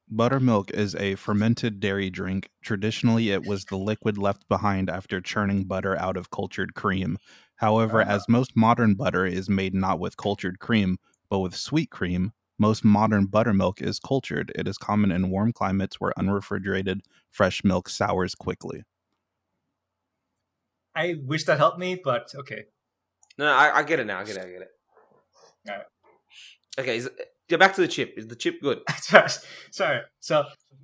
Buttermilk is a fermented dairy drink. Traditionally, it was the liquid left behind after churning butter out of cultured cream. However, Ah. as most modern butter is made not with cultured cream, but with sweet cream, most modern buttermilk is cultured. It is common in warm climates where unrefrigerated fresh milk sours quickly. I wish that helped me, but okay. No, no I, I get it now. I get it. I get it. Alright. Okay, is, get back to the chip. Is the chip good? sorry, sorry. So,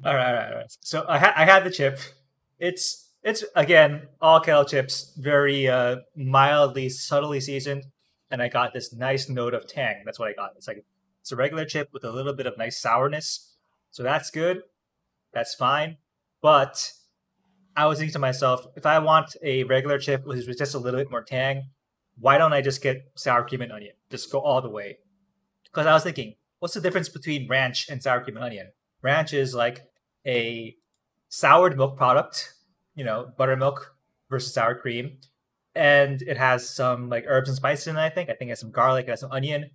all right, all right, all right. So I had I had the chip. It's it's again all kettle chips, very uh mildly, subtly seasoned, and I got this nice note of tang. That's what I got. It's like it's a regular chip with a little bit of nice sourness. So that's good. That's fine. But I was thinking to myself, if I want a regular chip with with just a little bit more tang, why don't I just get sour cream and onion? Just go all the way. Because I was thinking, what's the difference between ranch and sour cream and onion? Ranch is like a soured milk product, you know, buttermilk versus sour cream, and it has some like herbs and spices in it. I think I think it has some garlic, it has some onion.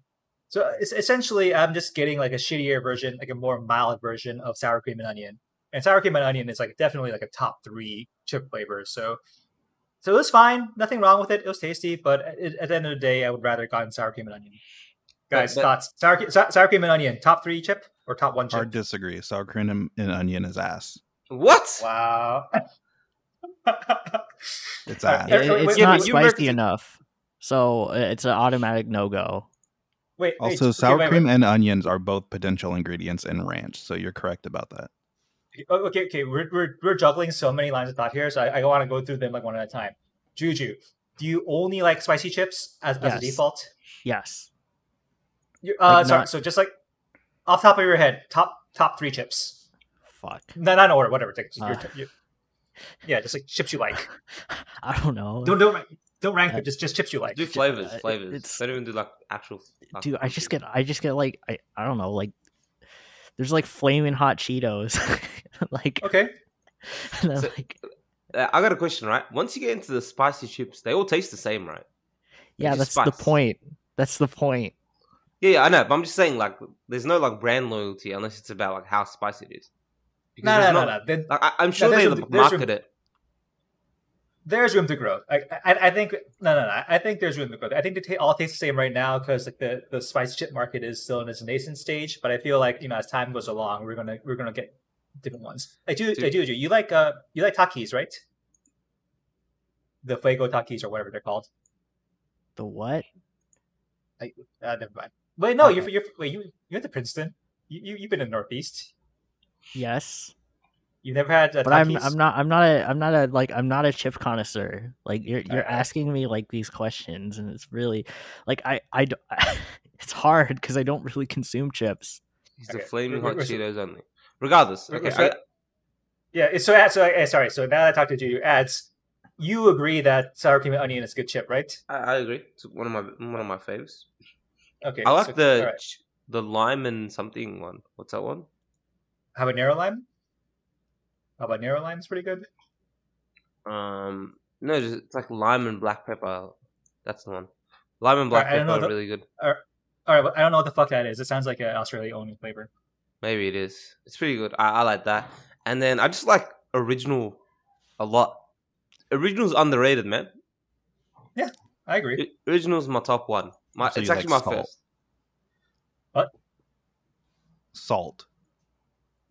So it's essentially, I'm just getting like a shittier version, like a more mild version of sour cream and onion. And sour cream and onion is like definitely like a top three chip flavors. So, so it was fine, nothing wrong with it. It was tasty, but at, at the end of the day, I would rather gotten sour cream and onion. Guys, but- thoughts? Sour, sour, sour cream and onion, top three chip or top one chip? I disagree. Sour cream and, and onion is ass. What? Wow. It's ass. right, It- it's yeah, not spicy enough, so uh, it's an automatic no go. Wait, wait, Also, okay, sour wait, cream wait. and onions are both potential ingredients in ranch, so you're correct about that. Oh, Okay, okay, we're, we're, we're juggling so many lines of thought here, so I, I want to go through them like one at a time. Juju, do you only like spicy chips as, as a default? Yes, You, uh, Like sorry, not- so just like off the top of your head, top top three chips. fuck. No, not in order, whatever. Take, Uh. your- yeah, just like chips you like. I don't know. Don't don't rank- don't rank Uh, it. Just just chips you like. Do flavors, uh, flavors. it's- Don't even do like actual. Like, Dude, I just get I just get like I, I don't know like there's like flaming hot Cheetos, like Okay. So- like Uh, I got a question, right? Once you get into the spicy chips, they all taste the same, right? yeah, just that's the point. That's the point. Yeah, yeah, I know, but I'm just saying, like, there's no like brand loyalty unless it's about like how spicy it is. Because No, no, there's no, not- no. Like, I, I'm sure there's they room market room- it. There's room to grow. I, I, I think no, no, no. I think there's room to grow. I think they ta- all taste the same right now because like the the spice chip market is still in its nascent stage. But I feel like you know as time goes along, we're gonna we're gonna get different ones. I do, I do, do. You like uh, you like Takis, right? The Fuego Takis or whatever they're called. The what? Uh, never mind. Wait, no, you're Okay. you're wait you you went to Princeton. You you you've been in Northeast. Yes, You never had but I'm I'm not I'm not a I'm not a like I'm not a chip connoisseur. Like you're you're Alright. asking me like these questions, and it's really like I I d- it's hard because I don't really consume chips. It's the flaming we're- hot we're- Cheetos only. Regardless, okay. we're- I, Yeah, it's- so so uh, sorry. So now that I talked to you, ads. You agree that sour cream and onion is a good chip, right? I, I agree. It's one of my one of my faves. Okay. I like so- the all right. ch- the lime and something one. What's that one? habanero lime. Habanero lime is pretty good. Um, no, just, it's like lime and black pepper. That's the one. Lime and black I don't pepper know are really good. All right, well, I don't know what the fuck that is. It sounds like an Australia only flavor. Maybe it is. It's pretty good. I, I like that. And then I just like original a lot. Original's underrated, man. Yeah, I agree. I- Original's my top one. My, So it's actually like my salt. first. Salt.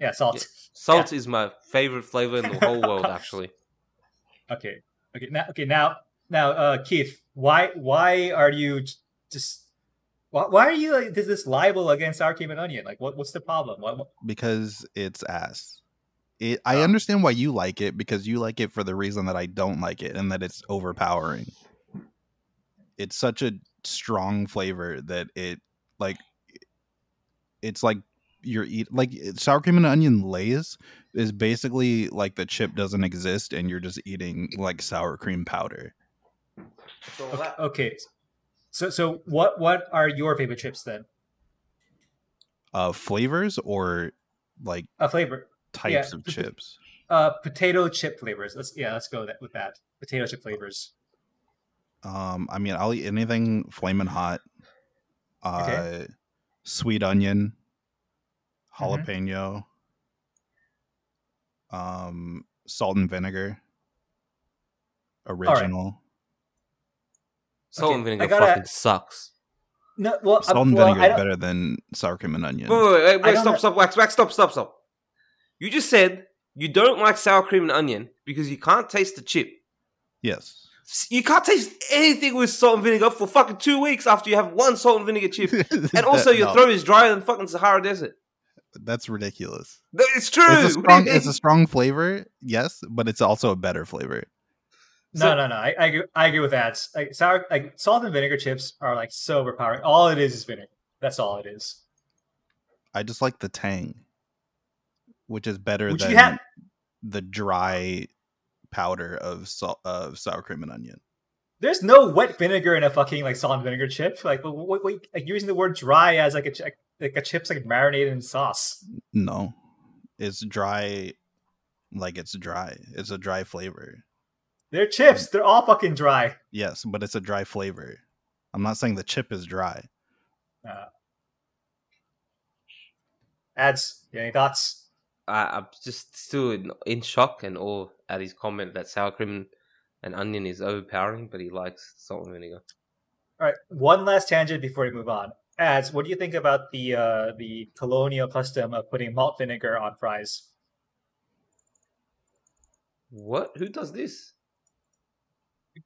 Yeah, salt. Salt is my favorite flavor in the whole world, actually. Okay. Okay. Now, okay. Now, now, uh, Keith, why, why are you just, why, why are you like this, this libel against sour cream and onion? Like, what, what's the problem? What, what- because it's ass. It, I Oh. understand why you like it because you like it for the reason that I don't like it and that it's overpowering. It's such a strong flavor that it like it's like you're eat like sour cream and onion lays is basically like the chip doesn't exist and you're just eating like sour cream powder. okay, okay. So, so what, what are your favorite chips then? Uh flavors or like A flavor. types of p- p- chips. Uh, potato chip flavors. Let's yeah, let's go that, with that. Potato chip flavors. Um, I mean, I'll eat anything flaming hot. Uh, Okay. sweet onion, Mhm. jalapeno, um, salt and vinegar, original. Salt Okay, and vinegar gotta- fucking sucks. No, well, Salt uh, and vinegar I is better than sour cream and onion. Wait, wait, wait, wait, stop, stop, wax, wax, stop, stop, stop. You just said you don't like sour cream and onion because you can't taste the chip. Yes. You can't taste anything with salt and vinegar for fucking two weeks after you have one salt and vinegar chip. And also, your No, throat is drier than fucking Sahara Desert. That's ridiculous. It's true. It's a What do you strong. It's a strong flavor, yes, but it's also a better flavor. No, So- no, no. I, I, agree, I agree with that. Like sour, like salt and vinegar chips are like so overpowering. All it is is vinegar. That's all it is. I just like the tang, which is better Would than you have? the dry powder of salt of sour cream and onion. There's no wet vinegar in a fucking like salt and vinegar chip. Like, wait, wait, wait like you're using the word dry as like a ch- like a chip's like marinated in sauce. No, it's dry, like it's dry. It's a dry flavor. They're chips. They're all fucking dry. Yes, but it's a dry flavor. I'm not saying the chip is dry. Uh, ads. Any thoughts? I, I'm just still in, in shock and awe at his comment that sour cream and onion is overpowering, but he likes salt and vinegar. All right. One last tangent before we move on. Ads. What do you think about the uh, the colonial custom of putting malt vinegar on fries? What? Who does this?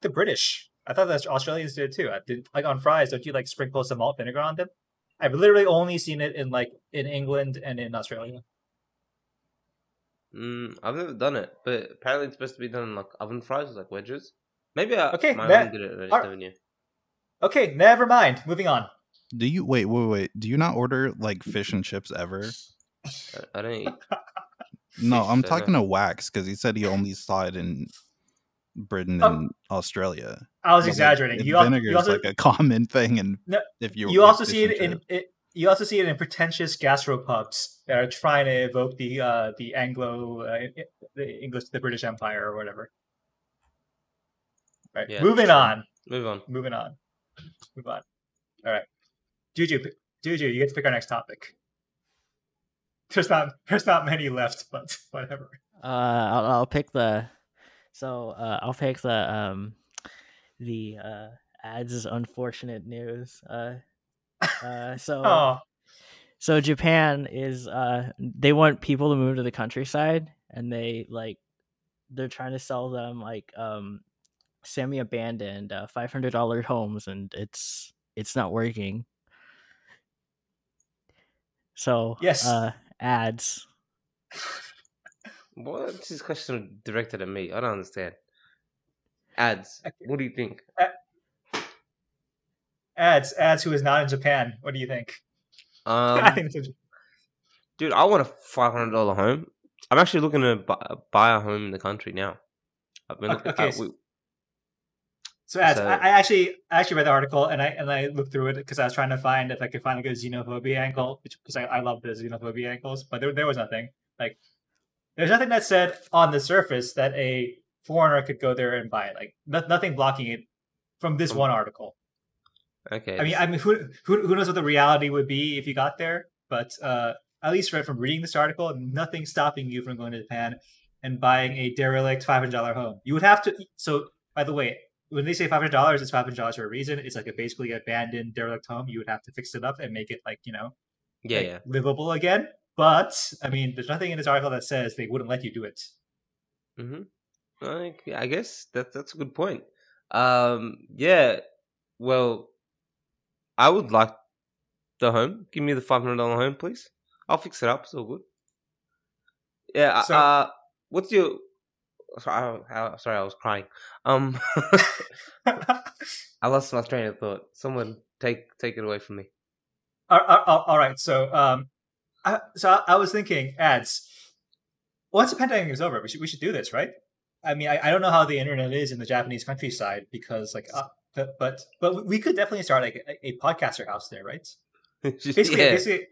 The British. I thought that Australians did it too. I did like on fries. Don't you like sprinkle some malt vinegar on them? I've literally only seen it in like in England and in Australia. Mm, I've never done it, but apparently it's supposed to be done in like oven fries, like wedges. Maybe I, Okay, my that- did it. and I just alright. never knew. Okay, never mind. Moving on. Do you wait, wait, wait? Do you not order like fish and chips ever? I, I don't eat. No, I'm so talking to Wax because he said he only saw it in Britain Oh. and Australia. I was But, like, exaggerating. if You, vinegar you is also like a common thing, and No, if you you also see it in it, you also see it in pretentious gastropubs that are trying to evoke the uh, the Anglo uh, the English the British Empire or whatever. Right. Yeah, moving on. Move on. Moving on. Move on. All right. Juju, Juju, you get to pick our next topic. There's not there's not many left, but whatever. Uh, I'll, I'll pick the. So uh, I'll pick the um, the uh, ads is unfortunate news. Uh, uh, so Oh, so Japan is uh, they want people to move to the countryside, and they like they're trying to sell them like um, semi abandoned uh, five hundred dollar homes, and it's it's not working. So Yes. uh, ads. What's this question directed at me? I don't understand. Ads. Okay. What do you think? ads, ads. Who is not in Japan? What do you think? I Um, think it's dude, I want a five hundred dollar home. I'm actually looking to buy, buy a home in the country now. I've been looking. Okay, uh, so- we- So, ads, So- I, I actually I actually read the article and I and I looked through it because I was trying to find if I could find like a xenophobia angle because I, I love the xenophobia angles, but there there was nothing. Like there's nothing that said on the surface that a foreigner could go there and buy it. Like no, nothing blocking it from this Um, one article. okay. I mean, I mean, who, who who knows what the reality would be if you got there? But uh, at least right from reading this article, nothing stopping you from going to Japan and buying a derelict five hundred dollar home. You would have to. So, by the way, when they say five hundred dollars, it's five hundred dollars for a reason. It's like a basically abandoned derelict home. You would have to fix it up and make it like you know yeah, like, yeah. livable again. But I mean, there's nothing in this article that says they wouldn't let you do it. Mm-hmm. I, I guess that that's a good point. Um, yeah. Well, I would like the home. Give me the five hundred dollar home, please. I'll fix it up. It's all good. Yeah. So- uh, what's your? Sorry, I, I, sorry, I was crying. Um, I lost my train of thought. Someone take take it away from me. All- all- all- right. So, um, I, so I, was thinking ads. Once the pandemic is over, we should we should do this, right? I mean, I, I don't know how the internet is in the Japanese countryside because, like, uh, but but but we could definitely start like a, a podcaster house there, right? Basically, yeah. basically,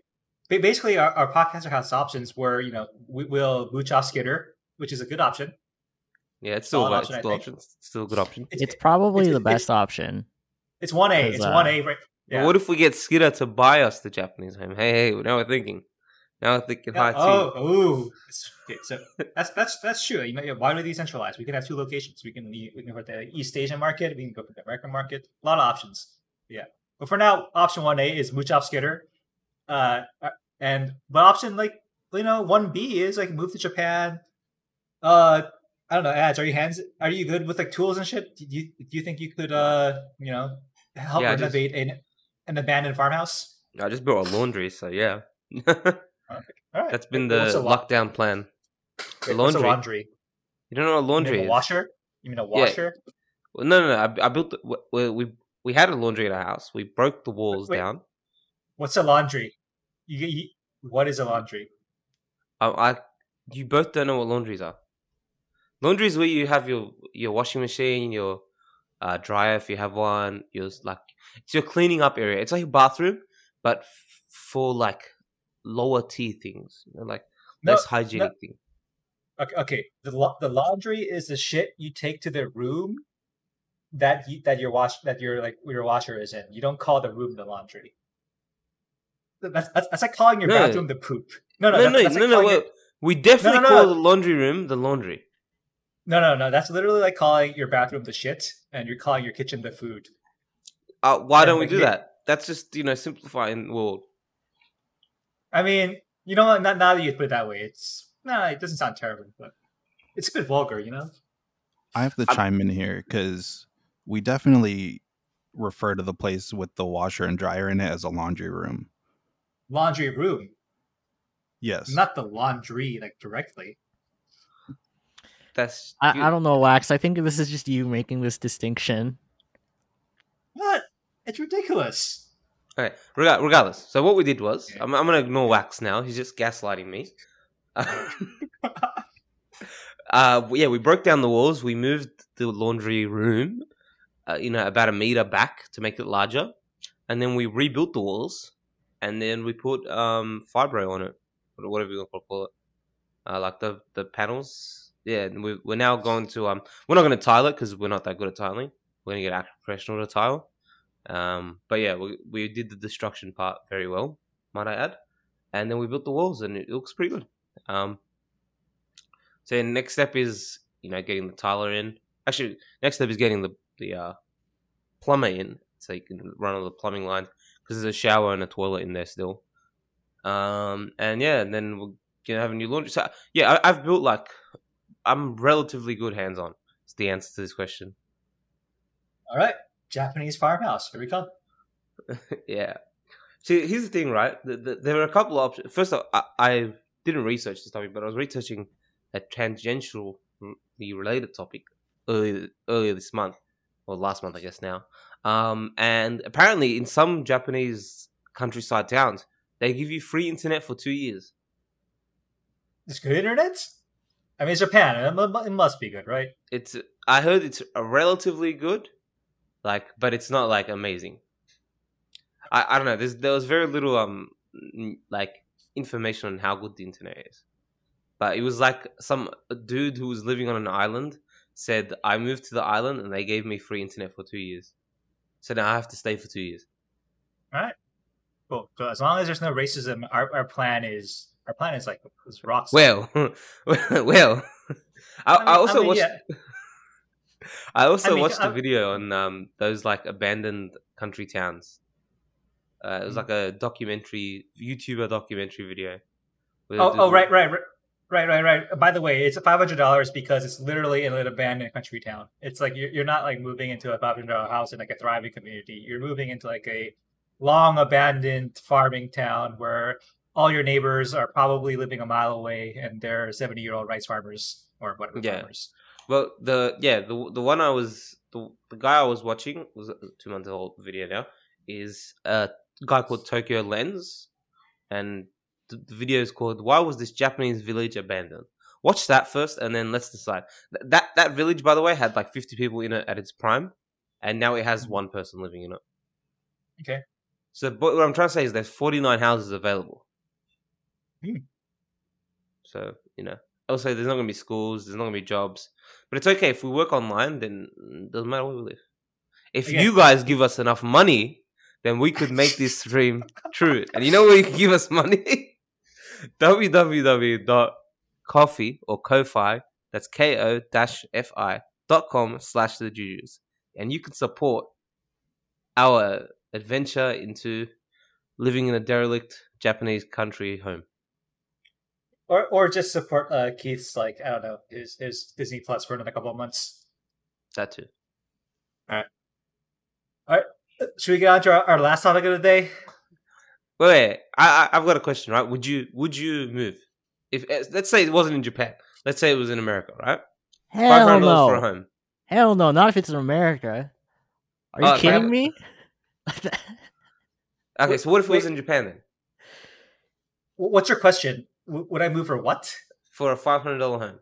basically, our, our podcaster house options were, you know, we will off Skitter, which is a good option. Yeah, it's still, Solid a- option, still option. It's still a good option. It's, It's probably it's- the it's- best option. it's one A. It's uh, one A, right? But Yeah. what if we get Skidder to buy us the Japanese home? Hey, hey, now we're thinking. Now we're thinking Yeah, high oh, tea. ooh. Okay, so that's that's that's true. You know, why do we decentralize? We can have two locations. We can we can go to the East Asian market. We can go to the American market. A lot of options. Yeah, but for now, option one A is Muchov Skitter, uh, uh, and but option like you know one B is like move to Japan. Uh, I don't know. Ads, are you hands? Are you good with like tools and shit? Do you do you think you could uh you know help Yeah, I just- renovate an an abandoned farmhouse? I just built a laundry, so yeah. All right, That's been the What's a lo- lockdown plan. wait, laundry. laundry. You don't know what You laundry is? washer? You mean a washer? Well, no, no, no. I, I built. The, we, we we had a laundry in our house. We broke the walls Wait. down. What's a laundry? You, you, what is a laundry? I, I, you both don't know what laundries are. Laundry is where you have your your washing machine, your uh, dryer if you have one. Your like it's your cleaning up area. It's like a bathroom, but f- for like lower tier things, you know, like No, less hygienic thing. Okay, okay. The the laundry is the shit you take to the room that you, that your wash that your like your washer is in. You don't call the room the laundry. That's that's, that's like calling your No. bathroom the poop. No, no, No, that's, no, that's like no, no. your- we definitely no, call no. the laundry room the laundry. No, no, no. That's literally like calling your bathroom the shit, and you're calling your kitchen the food. Uh, why Yeah, don't we do me- that? That's just you know simplifying the world. I mean, you know? Not now that you put it that way, it's nah. It doesn't sound terrible, but it's a bit vulgar, you know. I have to chime in here because we definitely refer to the place with the washer and dryer in it as a laundry room. Laundry room, Yes. not the laundry like directly. That's I, I don't know, Wax. I think this is just you making this distinction. What? It's ridiculous. Okay, rega- regardless. So what we did was, I'm, I'm going to ignore Wax now. He's just gaslighting me. uh, yeah, we broke down the walls. We moved the laundry room, uh, you know, about a meter back to make it larger, and then we rebuilt the walls, and then we put um, fibro on it, or whatever you want to call it, uh, like the the panels. Yeah, we, we're now going to um, we're not going to tile it because we're not that good at tiling. We're going to get a professional to tile. Um, but yeah, we we did the destruction part very well, might I add, and then we built the walls, and it looks pretty good. Um, so next step is you know getting the tiler in. Actually, next step is getting the the uh, plumber in, so you can run all the plumbing lines because there's a shower and a toilet in there still. Um, and yeah, and then we're gonna have a new laundry. So yeah, I, I've built like I'm relatively good hands on. It's the answer to this question. All right, Japanese farmhouse. Here we come. yeah. See, here's the thing, right? The, the, there are a couple of options. First, off, I, I didn't research this topic, but I was researching a tangentially related topic earlier earlier this month, or last month, I guess now. Um, and apparently, in some Japanese countryside towns, they give you free internet for two years. It's good internet. I mean, it's Japan. It must be good, right? It's I heard it's relatively good, like, but it's not like amazing. I, I don't know. There's there was very little um like information on how good the internet is, but it was like some dude who was living on an island said I moved to the island and they gave me free internet for two years, so now I have to stay for two years. All right. Cool. So as long as there's no racism, our, our plan is our plan is like is rock. Well, well, I, I, mean- also mean, watched. yeah. I also I mean, watched a I- video on um, those like abandoned country towns. Uh, it was Mm. like a documentary, YouTuber documentary video. Oh, oh, right, right, right, right, right, right. By the way, it's five hundred dollars because it's literally in an abandoned country town. It's like you're, you're not like moving into a five hundred dollar house in like a thriving community. You're moving into like a long abandoned farming town where all your neighbors are probably living a mile away and they're seventy year old rice farmers or whatever Yeah. farmers. Well, the yeah, the the one I was the the guy I was watching was a two month old video now is a guy called Tokyo Lens, and the, the video is called "Why Was This Japanese Village Abandoned?" Watch that first, and then let's decide. Th- That that village, by the way, had like fifty people in it at its prime, and now it has mm. one person living in it. Okay. So, but what I'm trying to say is there's 49 houses available. Hmm. So you know, Also, there's not going to be schools. There's not going to be jobs. But it's okay if we work online. Then it doesn't matter where we live. If Again- you guys give us enough money, then we could make this dream true. And you know where you can give us money? www.coffee or ko-fi that's ko-fi dot com slash the jujus and you can support our adventure into living in a derelict japanese country home Or or just support uh, Keith's like I don't know his his Disney Plus for another couple of months. that too All right. All right. Should we get on to our, our last topic of the day? wait, wait I, I i've got a question right would you would you move if eh, let's say it wasn't in japan let's say it was in america right Hell $500 for a no. home Hell no. Not if it's in America. Are you Uh, kidding Brad- me? okay so what if it was in japan then What's your question? W- would I move for what? for a $500 home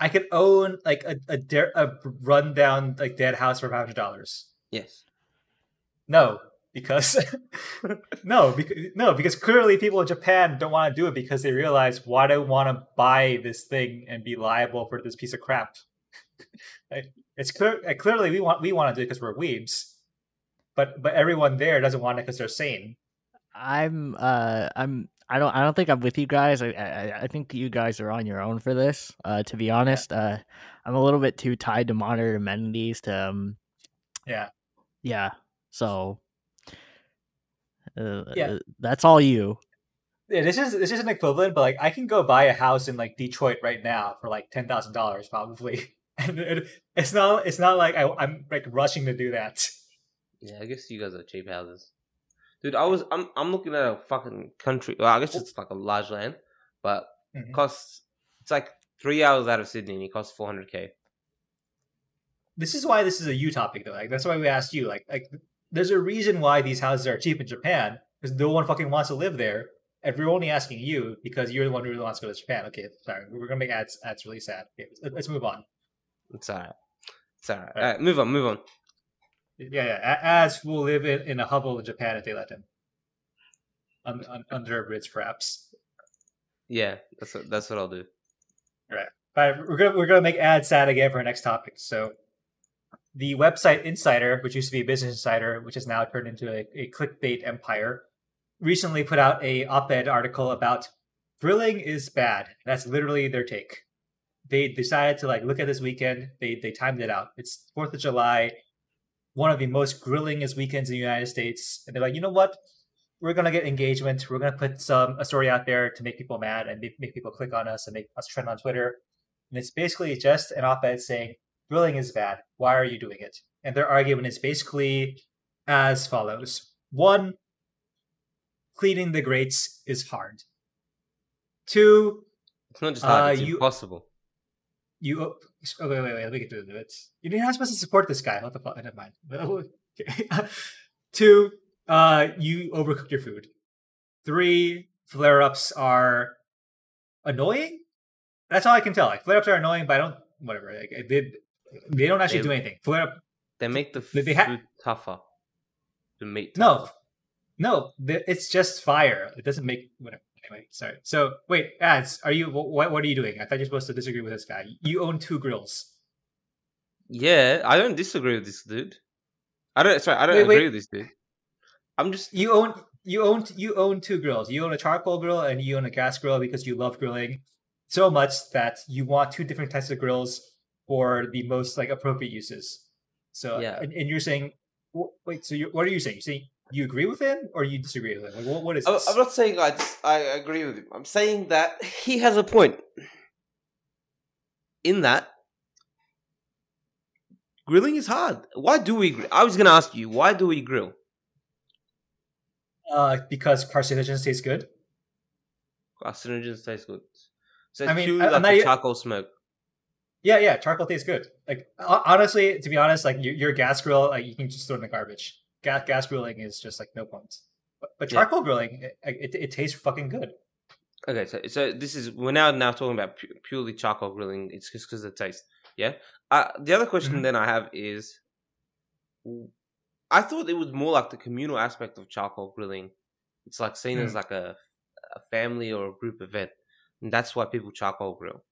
I could own like a a, dare, a rundown like dead house for five hundred dollars. yes No, because no, because no, because clearly people in Japan don't want to do it because they realize why do I want to buy this thing and be liable for this piece of crap. It's clear clearly we want we want to do it because we're weebs, but but everyone there doesn't want it because they're sane. I'm uh I'm I don't I don't think I'm with you guys. I, I I think you guys are on your own for this. Uh to be honest, uh I'm a little bit too tied to modern amenities to um Yeah. yeah. So uh, Yeah. uh, that's all you. Yeah, this is this is an equivalent, but like I can go buy a house in like Detroit right now for like ten thousand dollars probably, and it, it's not it's not like I, I'm like rushing to do that. Yeah, I guess you guys are cheap houses. Dude, I was I'm I'm looking at a fucking country. Well, I guess it's like a large land, but Mhm. it costs it's like three hours out of Sydney and it costs four hundred k. This is why this is a you topic though. Like that's why we asked you. Like like there's a reason why these houses are cheap in Japan because no one fucking wants to live there. And we're only asking you because you're the one who really wants to go to Japan. Okay, sorry, we're gonna make ads ads really sad. Okay, let- let's move on. It's alright. It's alright. Alright. Alright, move on, move on. Yeah, yeah. a- Ads will live in, in a hovel in Japan if they let him. Un, un, under a bridge, perhaps. Yeah, that's what, that's what I'll do. All right, we're gonna we're gonna make ads sad again for our next topic. So, the website Insider, which used to be Business Insider, which has now turned into a, a clickbait empire, recently put out a op-ed article about grilling is bad. That's literally their take. They decided to like look at this weekend. They they timed it out. It's Fourth of July, one of the most grillingest weekends in the United States, and they're like, you know what? We're gonna get engagement. We're gonna put some a story out there to make people mad and make, make people click on us and make us trend on Twitter. And it's basically just an op-ed saying grilling is bad. Why are you doing it? And their argument is basically as follows: one, cleaning the grates is hard. Two, It's not just hard, Uh, it's you- impossible. You oh, wait wait wait let me get through it. You're not supposed to support this guy. What the fuck? Never mind. Okay. Two, uh, you overcook your food. Three, flare-ups are annoying. That's all I can tell. Like flare-ups are annoying, but I don't. Whatever. Like, they they don't actually They- do anything. Flare-up. They make the food they ha- tougher. The meat No, tougher. no. th- It's just fire. It doesn't make whatever. Anyway, sorry. So wait, ads. Are you what? What are you doing? I thought you're supposed to disagree with this guy. You own two grills. Yeah, I don't disagree with this dude. I don't sorry, I don't Wait, wait. agree with this dude. I'm just You own you own you own two grills. You own a charcoal grill and you own a gas grill because you love grilling so much that you want two different types of grills for the most like appropriate uses. So Yeah. and, and you're saying wait. So you, what are you saying? You saying you agree with him or you disagree with him? Like what, what is I'm this? I'm not saying I I agree with him. I'm saying that he has a point. In that grilling is hard. Why do we grill? I was going to ask you, why do we grill? uh, because carcinogens taste good. Carcinogens taste good. So I mean, I'm like the charcoal smoke. Yeah, yeah, charcoal tastes good. Like honestly, to be honest, like your, your gas grill, like you can just throw it in the garbage. Gas gas grilling is just like no points. But, but Yeah. charcoal grilling, it, it, it tastes fucking good. Okay, so so this is we're now now talking about pu- purely charcoal grilling. It's just because of the taste. Yeah. Uh, the other question Mhm. then I have is, I thought it was more like the communal aspect of charcoal grilling. It's like seen as Hmm. like a a family or a group event. And that's why people charcoal grill.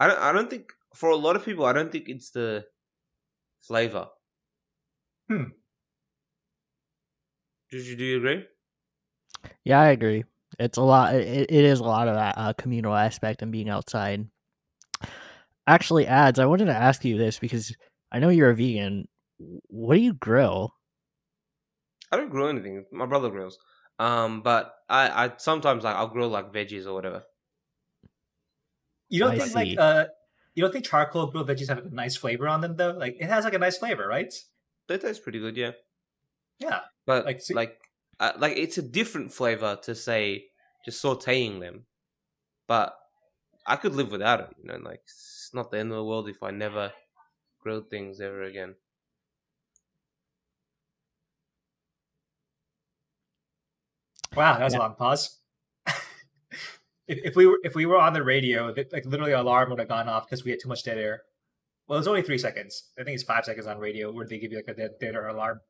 I don't. I don't think for a lot of people, I don't think it's the flavor. Hmm. Did you do you agree? Yeah, I agree. It's a lot. It, it is a lot of that uh, communal aspect and being outside. Actually, ads. I wanted to ask you this because I know you're a vegan. What do you grill? I don't grill anything. My brother grills. Um, but I, I sometimes like I'll grill like veggies or whatever. You don't I think see. like uh, you don't think charcoal grilled veggies have a nice flavor on them though? Like it has like a nice flavor, right? They taste pretty good, yeah. Yeah. But Like, like, see- like, uh, like it's a different flavor to say just sautéing them. But I could live without it. You know, like it's not the end of the world if I never grilled things ever again. Wow, that was Yeah. a long pause. if, if we were if we were on the radio, like literally, our alarm would have gone off because we had too much dead air. Well, it's only three seconds. I think it's five seconds on radio where they give you like a dead, dead air alarm.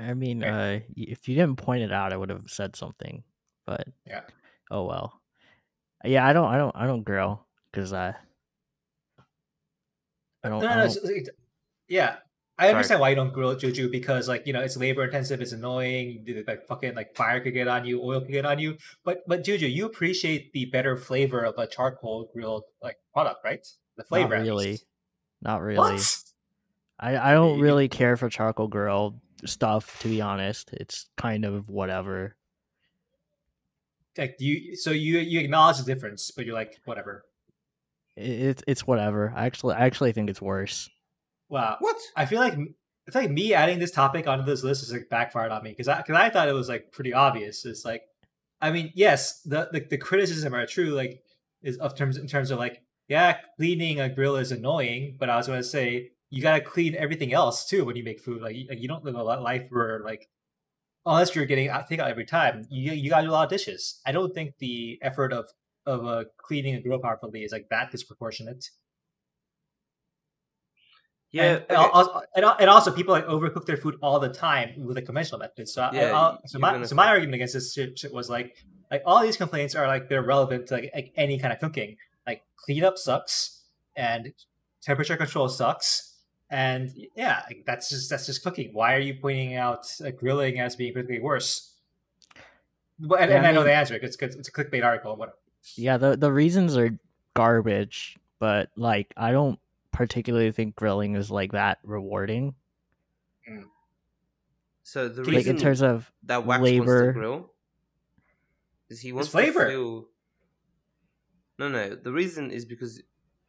I mean, uh, if you didn't point it out, I would have said something. But Yeah. oh well. Yeah, I don't, I don't, I don't grill because I, I don't, No, I don't- it's- it's- yeah. I understand why you don't grill Juju, because like you know it's labor intensive, it's annoying. Like fucking like fire could get on you, oil could get on you. But but Juju, you appreciate the better flavor of a charcoal grilled like product, right? The flavor, at really. not really. What? I, I don't really care for charcoal grill stuff. To be honest, it's kind of whatever. Like you, so you you acknowledge the difference, but you're like whatever. It's it's whatever. I actually, I actually think it's worse. Wow. What? I feel like I feel like me adding this topic onto this list is like backfired on me because I because I thought it was like pretty obvious. It's like, I mean, yes, the the, the criticism are true. Like, is of terms in terms of like, yeah, cleaning a grill is annoying, but I was going to say you got to clean everything else too when you make food. Like, you, you don't live a life where like, unless you're getting out- takeout every time, you you got to do a lot of dishes. I don't think the effort of of uh, cleaning a grill properly is like that disproportionate. Yeah. and, okay. also, and, al- and also people like overcook their food all the time with a conventional method. So, Yeah, I'll- so my so my argument against this shit, shit was like like all these complaints are like they're relevant to like, like any kind of cooking. Like cleanup sucks and temperature control sucks. And yeah, that's just that's just cooking. Why are you pointing out uh, grilling as being particularly worse? But, and, Yeah, and I I know the answer. It's it's a clickbait article. Whatever. Yeah, the the reasons are garbage, but like I don't particularly think grilling is like that rewarding. so the like, Like reason in terms of that Wax wants labor. to grill is he wants flavor. to feel. No, no. The reason is because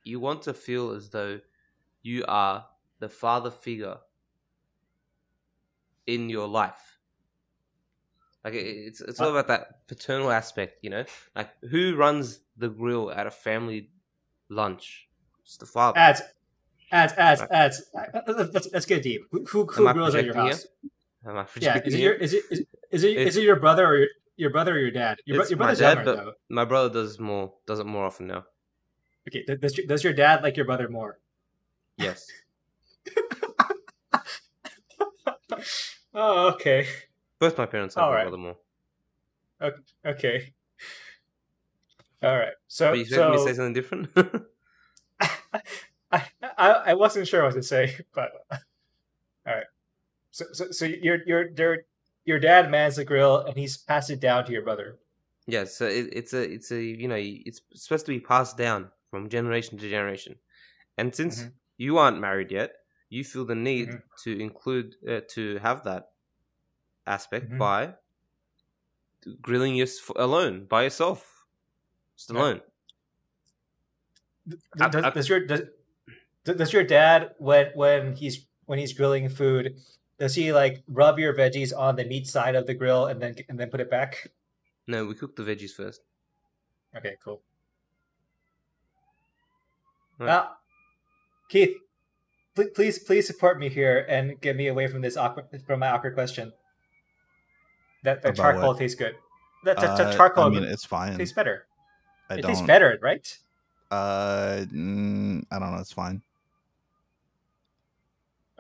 you want to feel as though you are the father figure in your life. Like it's it's all Uh, about that paternal aspect, you know. Like who runs the grill at a family lunch? It's the father. Ads, ads, ads, ads. Let's let's get deep. Who who, who grills at your house? Am I Yeah, is it here? your is it is, is it is it your brother or your, your brother or your dad? Your, your my brother's dad, younger though. My brother does more does it more often now. Okay, does your, does your dad like your brother more? Yes. oh, okay, Both my parents like All right. more. okay. All right. So But you expect me to say something different? I, I I wasn't sure what to say, but all right. So so so your your your your dad mans the grill and he's passed it down to your brother. yeah, so it, it's a it's a you know it's supposed to be passed down from generation to generation, and since Mhm. you aren't married yet, you feel the need Mhm. to include uh, to have that aspect Mhm. by grilling your alone by yourself, just alone. Th- I- Does, I- does your does, does your dad when when he's when he's grilling food does he like rub your veggies on the meat side of the grill and then and then put it back? No, we cook the veggies first. Okay, cool. Right. Now, Keith, pl- please please support me here and get me away from this awkward from my awkward question. That that About charcoal what? tastes good. That, that, that Uh, charcoal I mean, it's fine. tastes better. I it don't. tastes better, right? Uh, mm, I don't know. It's fine.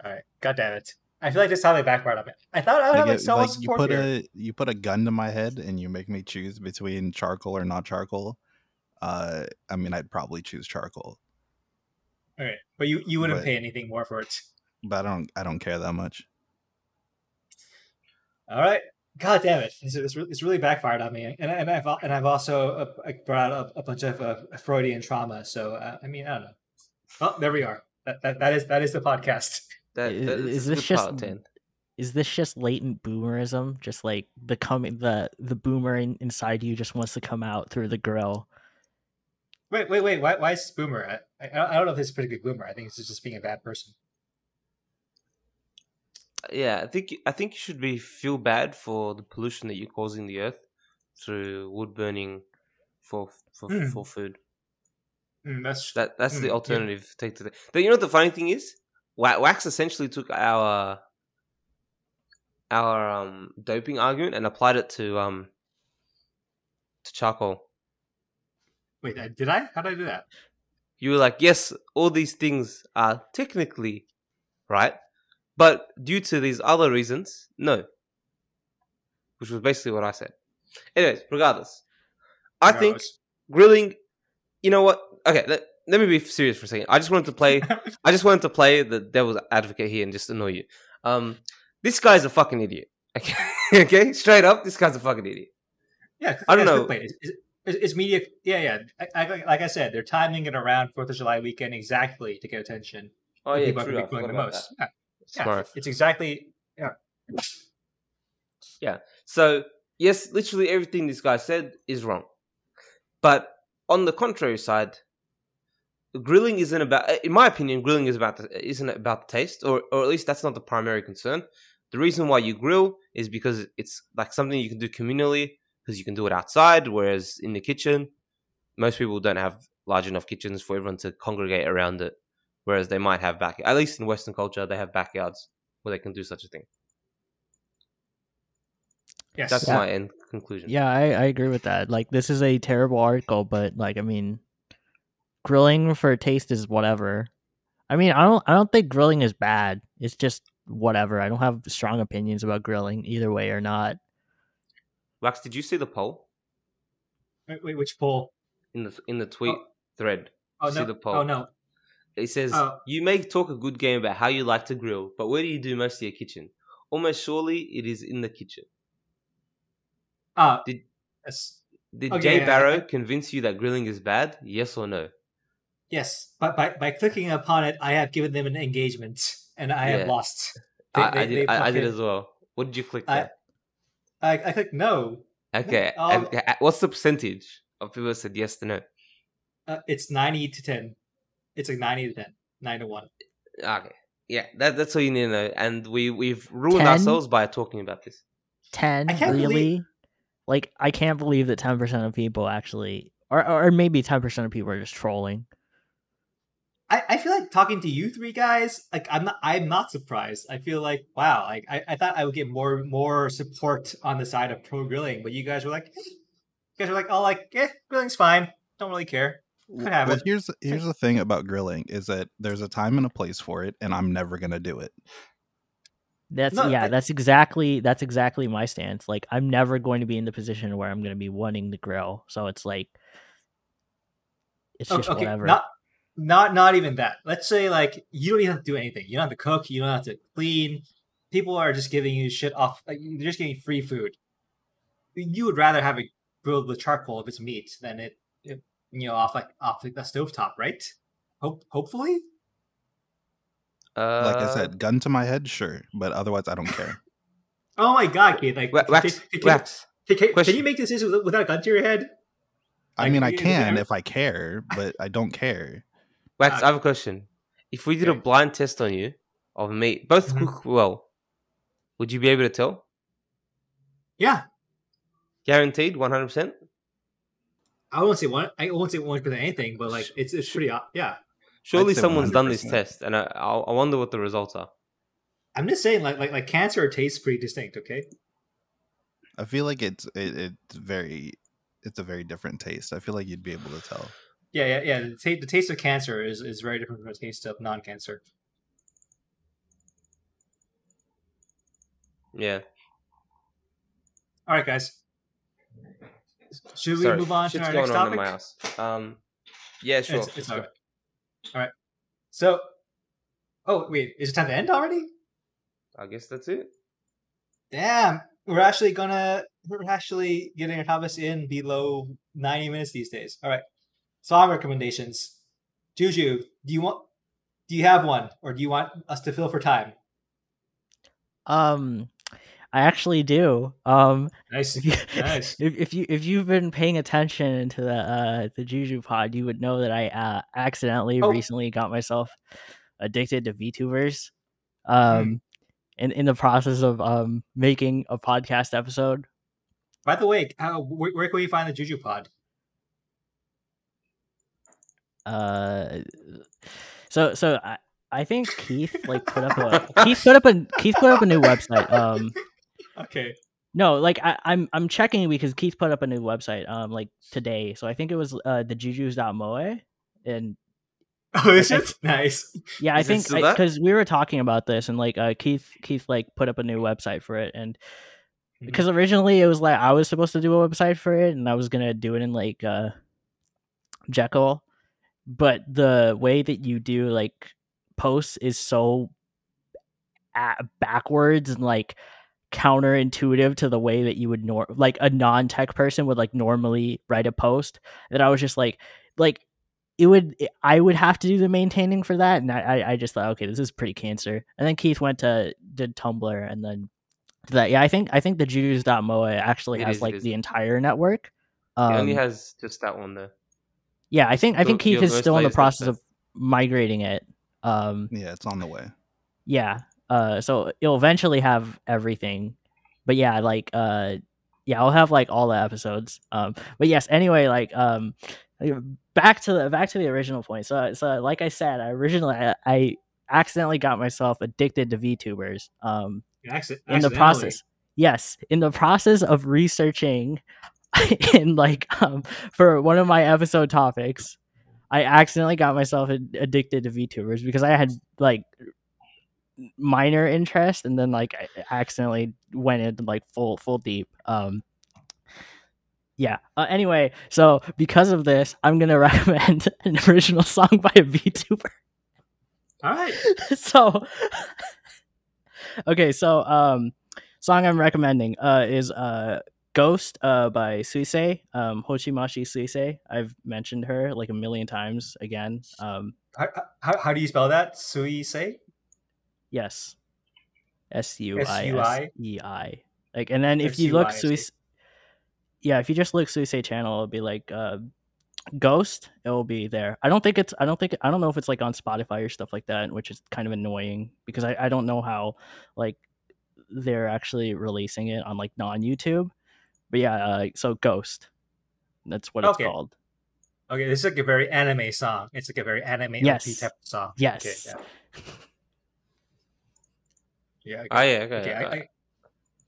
All right. God damn it. I feel like this time they backfired on me. I thought I would Like, have it- solid like you put here. a you put a gun to my head and you make me choose between charcoal or not charcoal. Uh, I mean, I'd probably choose charcoal, All right, but you you wouldn't But- pay anything more for it. but I don't I don't care that much. All right. God damn it! It's, it's, re- it's really backfired on me, and, and I've and I've also uh, like, brought up a bunch of uh, Freudian trauma. So uh, I mean, I don't know. Oh, there we are. That, that, that is that is the podcast. That, Is- that- is that's a this just- of 10. Is this just latent boomerism? Just like the coming the the boomer in, inside you just wants to come out through the grill. Wait, wait, wait. Why, why is this boomer? I, I I don't know if this is a pretty good boomer. I think it's just being a bad person. Yeah, I think I think you should be feel bad for the pollution that you're causing the earth through wood burning for for Hmm. for food. Mm, that's That that's Hmm, the yeah. alternative take to that. But you know what the funny thing is? Wax essentially took our our um doping argument and applied it to um to charcoal. Wait. Did I? How did I do that? You were like, yes, all these things are technically right, but due to these other reasons, no. Which was basically what I said. Anyways, regardless, I think Gross. grilling. You know what? Okay, let, let me be serious for a second. I just wanted to play. I just wanted to play the devil's advocate here and just annoy you. Um, this guy's a fucking idiot. Okay, okay, straight up, this guy's a fucking idiot. Yeah, I don't know. It's, it's, media. Yeah, yeah. I, I, like I said, they're timing it around Fourth of July weekend exactly to get attention. Oh yeah, people true. are going the most. Yeah, yeah, Smart. it's exactly. Yeah. Yeah. So yes, literally everything this guy said is wrong. But on the contrary side, grilling isn't about. Eh, in my opinion, grilling is about the, isn't about the taste, or or at least that's not the primary concern. The reason why you grill is because it's like something you can do communally because you can do it outside, whereas in the kitchen, most people don't have large enough kitchens for everyone to congregate around it. Whereas they might have back, at least in Western culture, they have backyards where they can do such a thing. Yes. That's Yeah. my end conclusion. Yeah, I, I agree with that. Like this is a terrible article, but like I mean grilling for taste is whatever. I mean, I don't I don't think grilling is bad. It's just whatever. I don't have strong opinions about grilling either way or not. Wax, did you see the poll Wait, which poll? in the in the tweet thread? Oh See no! the poll. Oh no! It says Oh. you may talk a good game about how you like to grill, but where do you do most of your kitchen? Almost surely it is in the kitchen. Ah, Did- yes, Did Okay, Jay yeah, Barrow I- convince you that grilling is bad? Yes or no? yes. But by by clicking upon it, I have given them an engagement, and I Yeah. have lost. They- I, I did. I, I did as well. What did you click I-? I, I clicked no. okay. um, and, what's the percentage of people said yes to no? Uh, it's ninety to ten. It's like ninety to ten. Nine to one. Okay. Yeah, that, that's all you need to know. And we we've ruined 10? ourselves by talking about this. Ten I can't really? believe- Like I can't believe that ten percent of people actually or or maybe ten percent of people are just trolling. I, I feel like talking to you three guys, like I'm not I'm not surprised. I feel like wow, like I, I thought I would get more more support on the side of pro grilling, but you guys were like "Eh." you guys were like, oh like, yeah, grilling's fine. Don't really care. Could have well, it. here's here's the thing about grilling is that there's a time and a place for it, and I'm never gonna do it. That's No, yeah, I- that's exactly that's exactly my stance. Like I'm never going to be in the position where I'm going to be wanting to grill. So it's like it's Oh, just okay, whatever. not not not even that. Let's say like you don't even have to do anything. You don't have to cook. You don't have to clean. People are just giving you shit off. Like, they're just getting free food. You would rather have it grilled with charcoal if it's meat than it, it you know, off like off like the stovetop, right? Hope hopefully. Uh, Like I said, gun to my head, sure, but otherwise, I don't care. Oh my god, kid! Like, can- wax, can, can- wax. can- can- can question. you make decisions with- without a gun to your head? I Like, mean, I can if I care, but I don't care. Wax, Uh, I have a question. If we did a blind test on you of meat, both Mhm. cook well, would you be able to tell? Yeah, Guaranteed, one hundred percent. I won't say one. I won't say one percent anything, but like it's it's pretty. Yeah, Surely say someone's done this test, and I, I I wonder what the results are. I'm just saying, like like like cancer tastes pretty distinct. Okay. I feel like it's it, it's very it's a very different taste. I feel like you'd be able to tell. Yeah, yeah, yeah. The, ta- the taste of cancer is, is very different from the taste of non-cancer. Yeah. All right, guys. Should we Sorry, move on to our next topic? my house. Um, yeah, sure. It's, it's all right. All right. So, oh wait, is it time to end already? I guess that's it. Damn, we're actually gonna we're actually getting our topics in below ninety minutes these days. All right, song recommendations. Juju, do you want? Do you have one, or do you want us to fill for time? Um, I actually do. Um, Nice, if you, nice. if, if you if you've been paying attention to the uh the Juju pod, you would know that I uh accidentally Oh. recently got myself addicted to VTubers. Um, in in the process of um making a podcast episode. By the way, uh, where, where can we find the Juju Pod? Uh, so so I I think Keith like put up a Keith put up a Keith put up a new website. Um, Okay. no, like I, I'm I'm checking because Keith put up a new website um like today. So I think it was uh the jujus.moe and Oh, is it nice? Yeah, I Is it think because we were talking about this and like uh, Keith Keith like put up a new website for it and because originally it was like I was supposed to do a website for it and I was gonna do it in like uh Jekyll, but the way that you do like posts is so a- backwards and like counterintuitive to the way that you would nor like a non-tech person would like normally write a post that I was just like like it would I would have to do the maintaining for that and I I- just thought okay this is pretty cancer. And then Keith went to did Tumblr and then that. Yeah I think I think the jujus.moe actually It has is, like the entire network. It only Um, has just that one though. Yeah I think I think Keith is still in the process of migrating it um Yeah, it's on the way. yeah uh so you'll eventually have everything. But yeah like uh yeah i'll have like all the episodes um but yes anyway like um back to the back to the original point. So so like i said i originally i, I accidentally got myself addicted to vtubers um Acci- in the process yes in the process of researching in like um for one of my episode topics i accidentally got myself addicted to vtubers because i had like minor interest and then like i accidentally went into like full full deep um yeah uh, anyway so because of this i'm gonna recommend an original song by a vtuber All right. so okay so um song i'm recommending uh is uh ghost uh by suisei um hoshimachi suisei i've mentioned her like a million times again um How, how, how do you spell that? Sui say? yes s-u-i-s-e-i S-U-I? like and then if you look S-U-I-S-E. suis yeah if you just look suisei channel it'll be like uh ghost it will be there i don't think it's i don't think i don't know if it's like on spotify or stuff like that which is kind of annoying because i, I don't know how like they're actually releasing it on like non youtube but yeah uh, so ghost that's what Okay. it's called Okay, this is like a very anime song. It's like a very anime OP Yes. type of song. yes Okay, yeah. Yeah. Oh yeah, okay. Okay, I.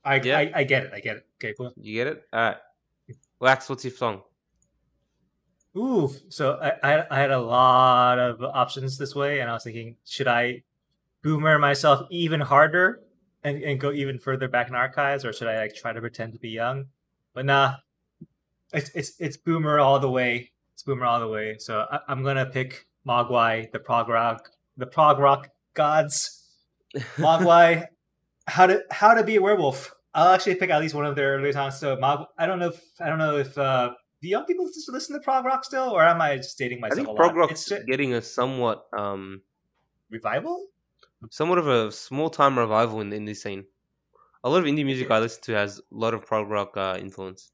I, I, Yeah. I, I get it. I get it. Okay, cool. You get it? Alright. Wax, what's your song? Ooh, so I, I, I had a lot of options this way, and I was thinking, should I boomer myself even harder and, and go even further back in archives, or should I like try to pretend to be young? But nah, it's it's it's boomer all the way. It's boomer all the way. So I, I'm gonna pick Mogwai, the prog rock, the prog rock gods. Mogwai, how to how to be a werewolf. I'll actually pick at least one of their earlier songs. So Mog, I don't know if I don't know if uh, do young people just listen to prog rock still, or am I just dating myself? I think prog rock's just getting a somewhat um revival. somewhat of a small time revival in the indie scene. A lot of indie music I listen to has a lot of prog rock uh, influence.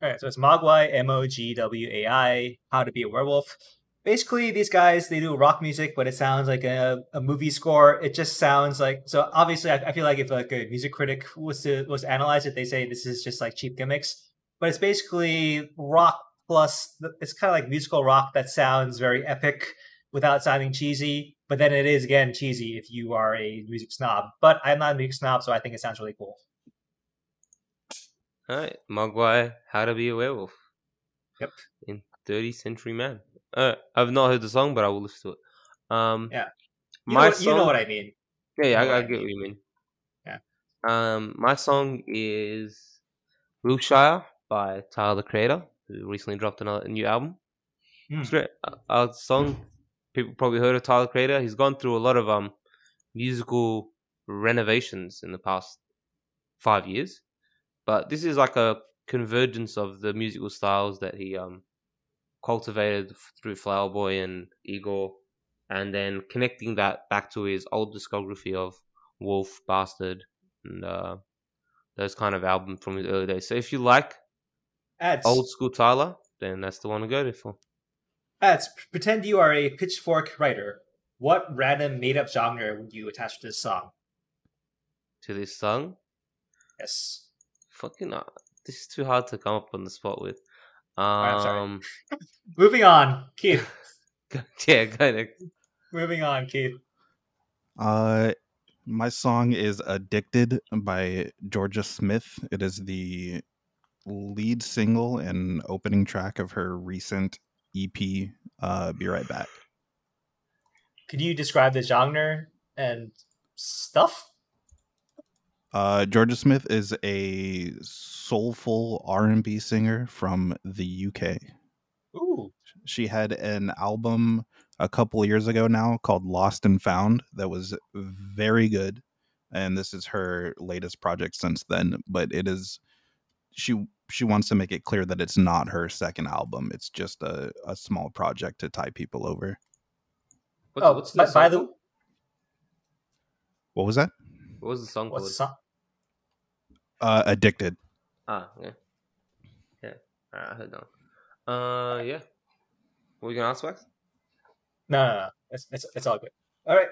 All right, so it's Mogwai, M O G W A I, How to Be a Werewolf. Basically, these guys they do rock music, but it sounds like a, a movie score. It just sounds like so. Obviously, I, I feel like if like a music critic was to was to analyze it, they say this is just like cheap gimmicks. But it's basically rock plus. It's kind of like musical rock that sounds very epic without sounding cheesy. But then it is again cheesy if you are a music snob. But I'm not a music snob, so I think it sounds really cool. Alright, Mogwai, How to Be a Werewolf. Yep. In 30th Century Man. Uh, I've not heard the song, but I will listen to it. Um, Yeah. You, my know, what, you know what I mean. Yeah, yeah, you know I, I get what you mean. Yeah. Um, my song is Wilshire by Tyler the Creator, who recently dropped another new album. Hmm. It's great. Uh, Our song, people probably heard of Tyler Creator. He's gone through a lot of um musical renovations in the past five years, but this is like a convergence of the musical styles that he um cultivated through Flower Boy and Igor, and then connecting that back to his old discography of Wolf, Bastard, and uh, those kind of albums from his early days. So if you like Ads. old school Tyler, then that's the one to go to for. Ads. Pretend you are a pitchfork writer. What random made-up genre would you attach to this song? To this song, Yes. fucking, uh, this is too hard to come up on the spot with. I'm sorry. Um, Moving on, Keith. yeah, kind of. Moving on, Keith. Uh, my song is "Addicted" by Jorja Smith. It is the lead single and opening track of her recent EP. Uh, be right back. Could you describe the genre and stuff? Uh, Jorja Smith is a soulful R&B singer from the UK. Ooh. She had an album a couple years ago now called Lost and Found that was very good, and this is her latest project since then. But it is she she wants to make it clear that it's not her second album. It's just a, a small project to tie people over. What's, oh, what's by, the by song the? What was that? What was the song what's called? the song? Uh, Addicted. Ah, yeah. Yeah. Alright, I heard that. Uh, yeah. What were you gonna ask, Wax? No, no, no. It's, it's, it's all good. All right.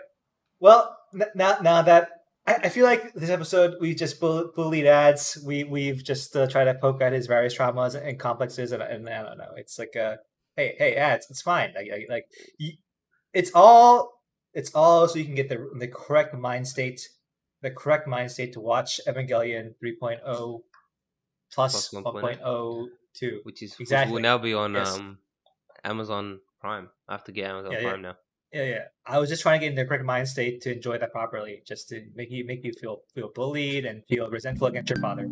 Well, n- now now that I, feel like this episode we just bullied ads. We we've just uh, tried to poke at his various traumas and complexes, and, and I don't know. It's like uh hey hey ads. It's fine. Like like, it's all it's all so you can get the the correct mind state, the correct mind state to watch Evangelion 3.0 plus Plus 1.0. 1.02. Which is which Exactly. will now be on Yes. um Amazon Prime. I have to get Amazon Yeah, yeah. Prime now. Yeah, yeah. I was just trying to get in the correct mind state to enjoy that properly, just to make you make you feel feel bullied and feel resentful against your father.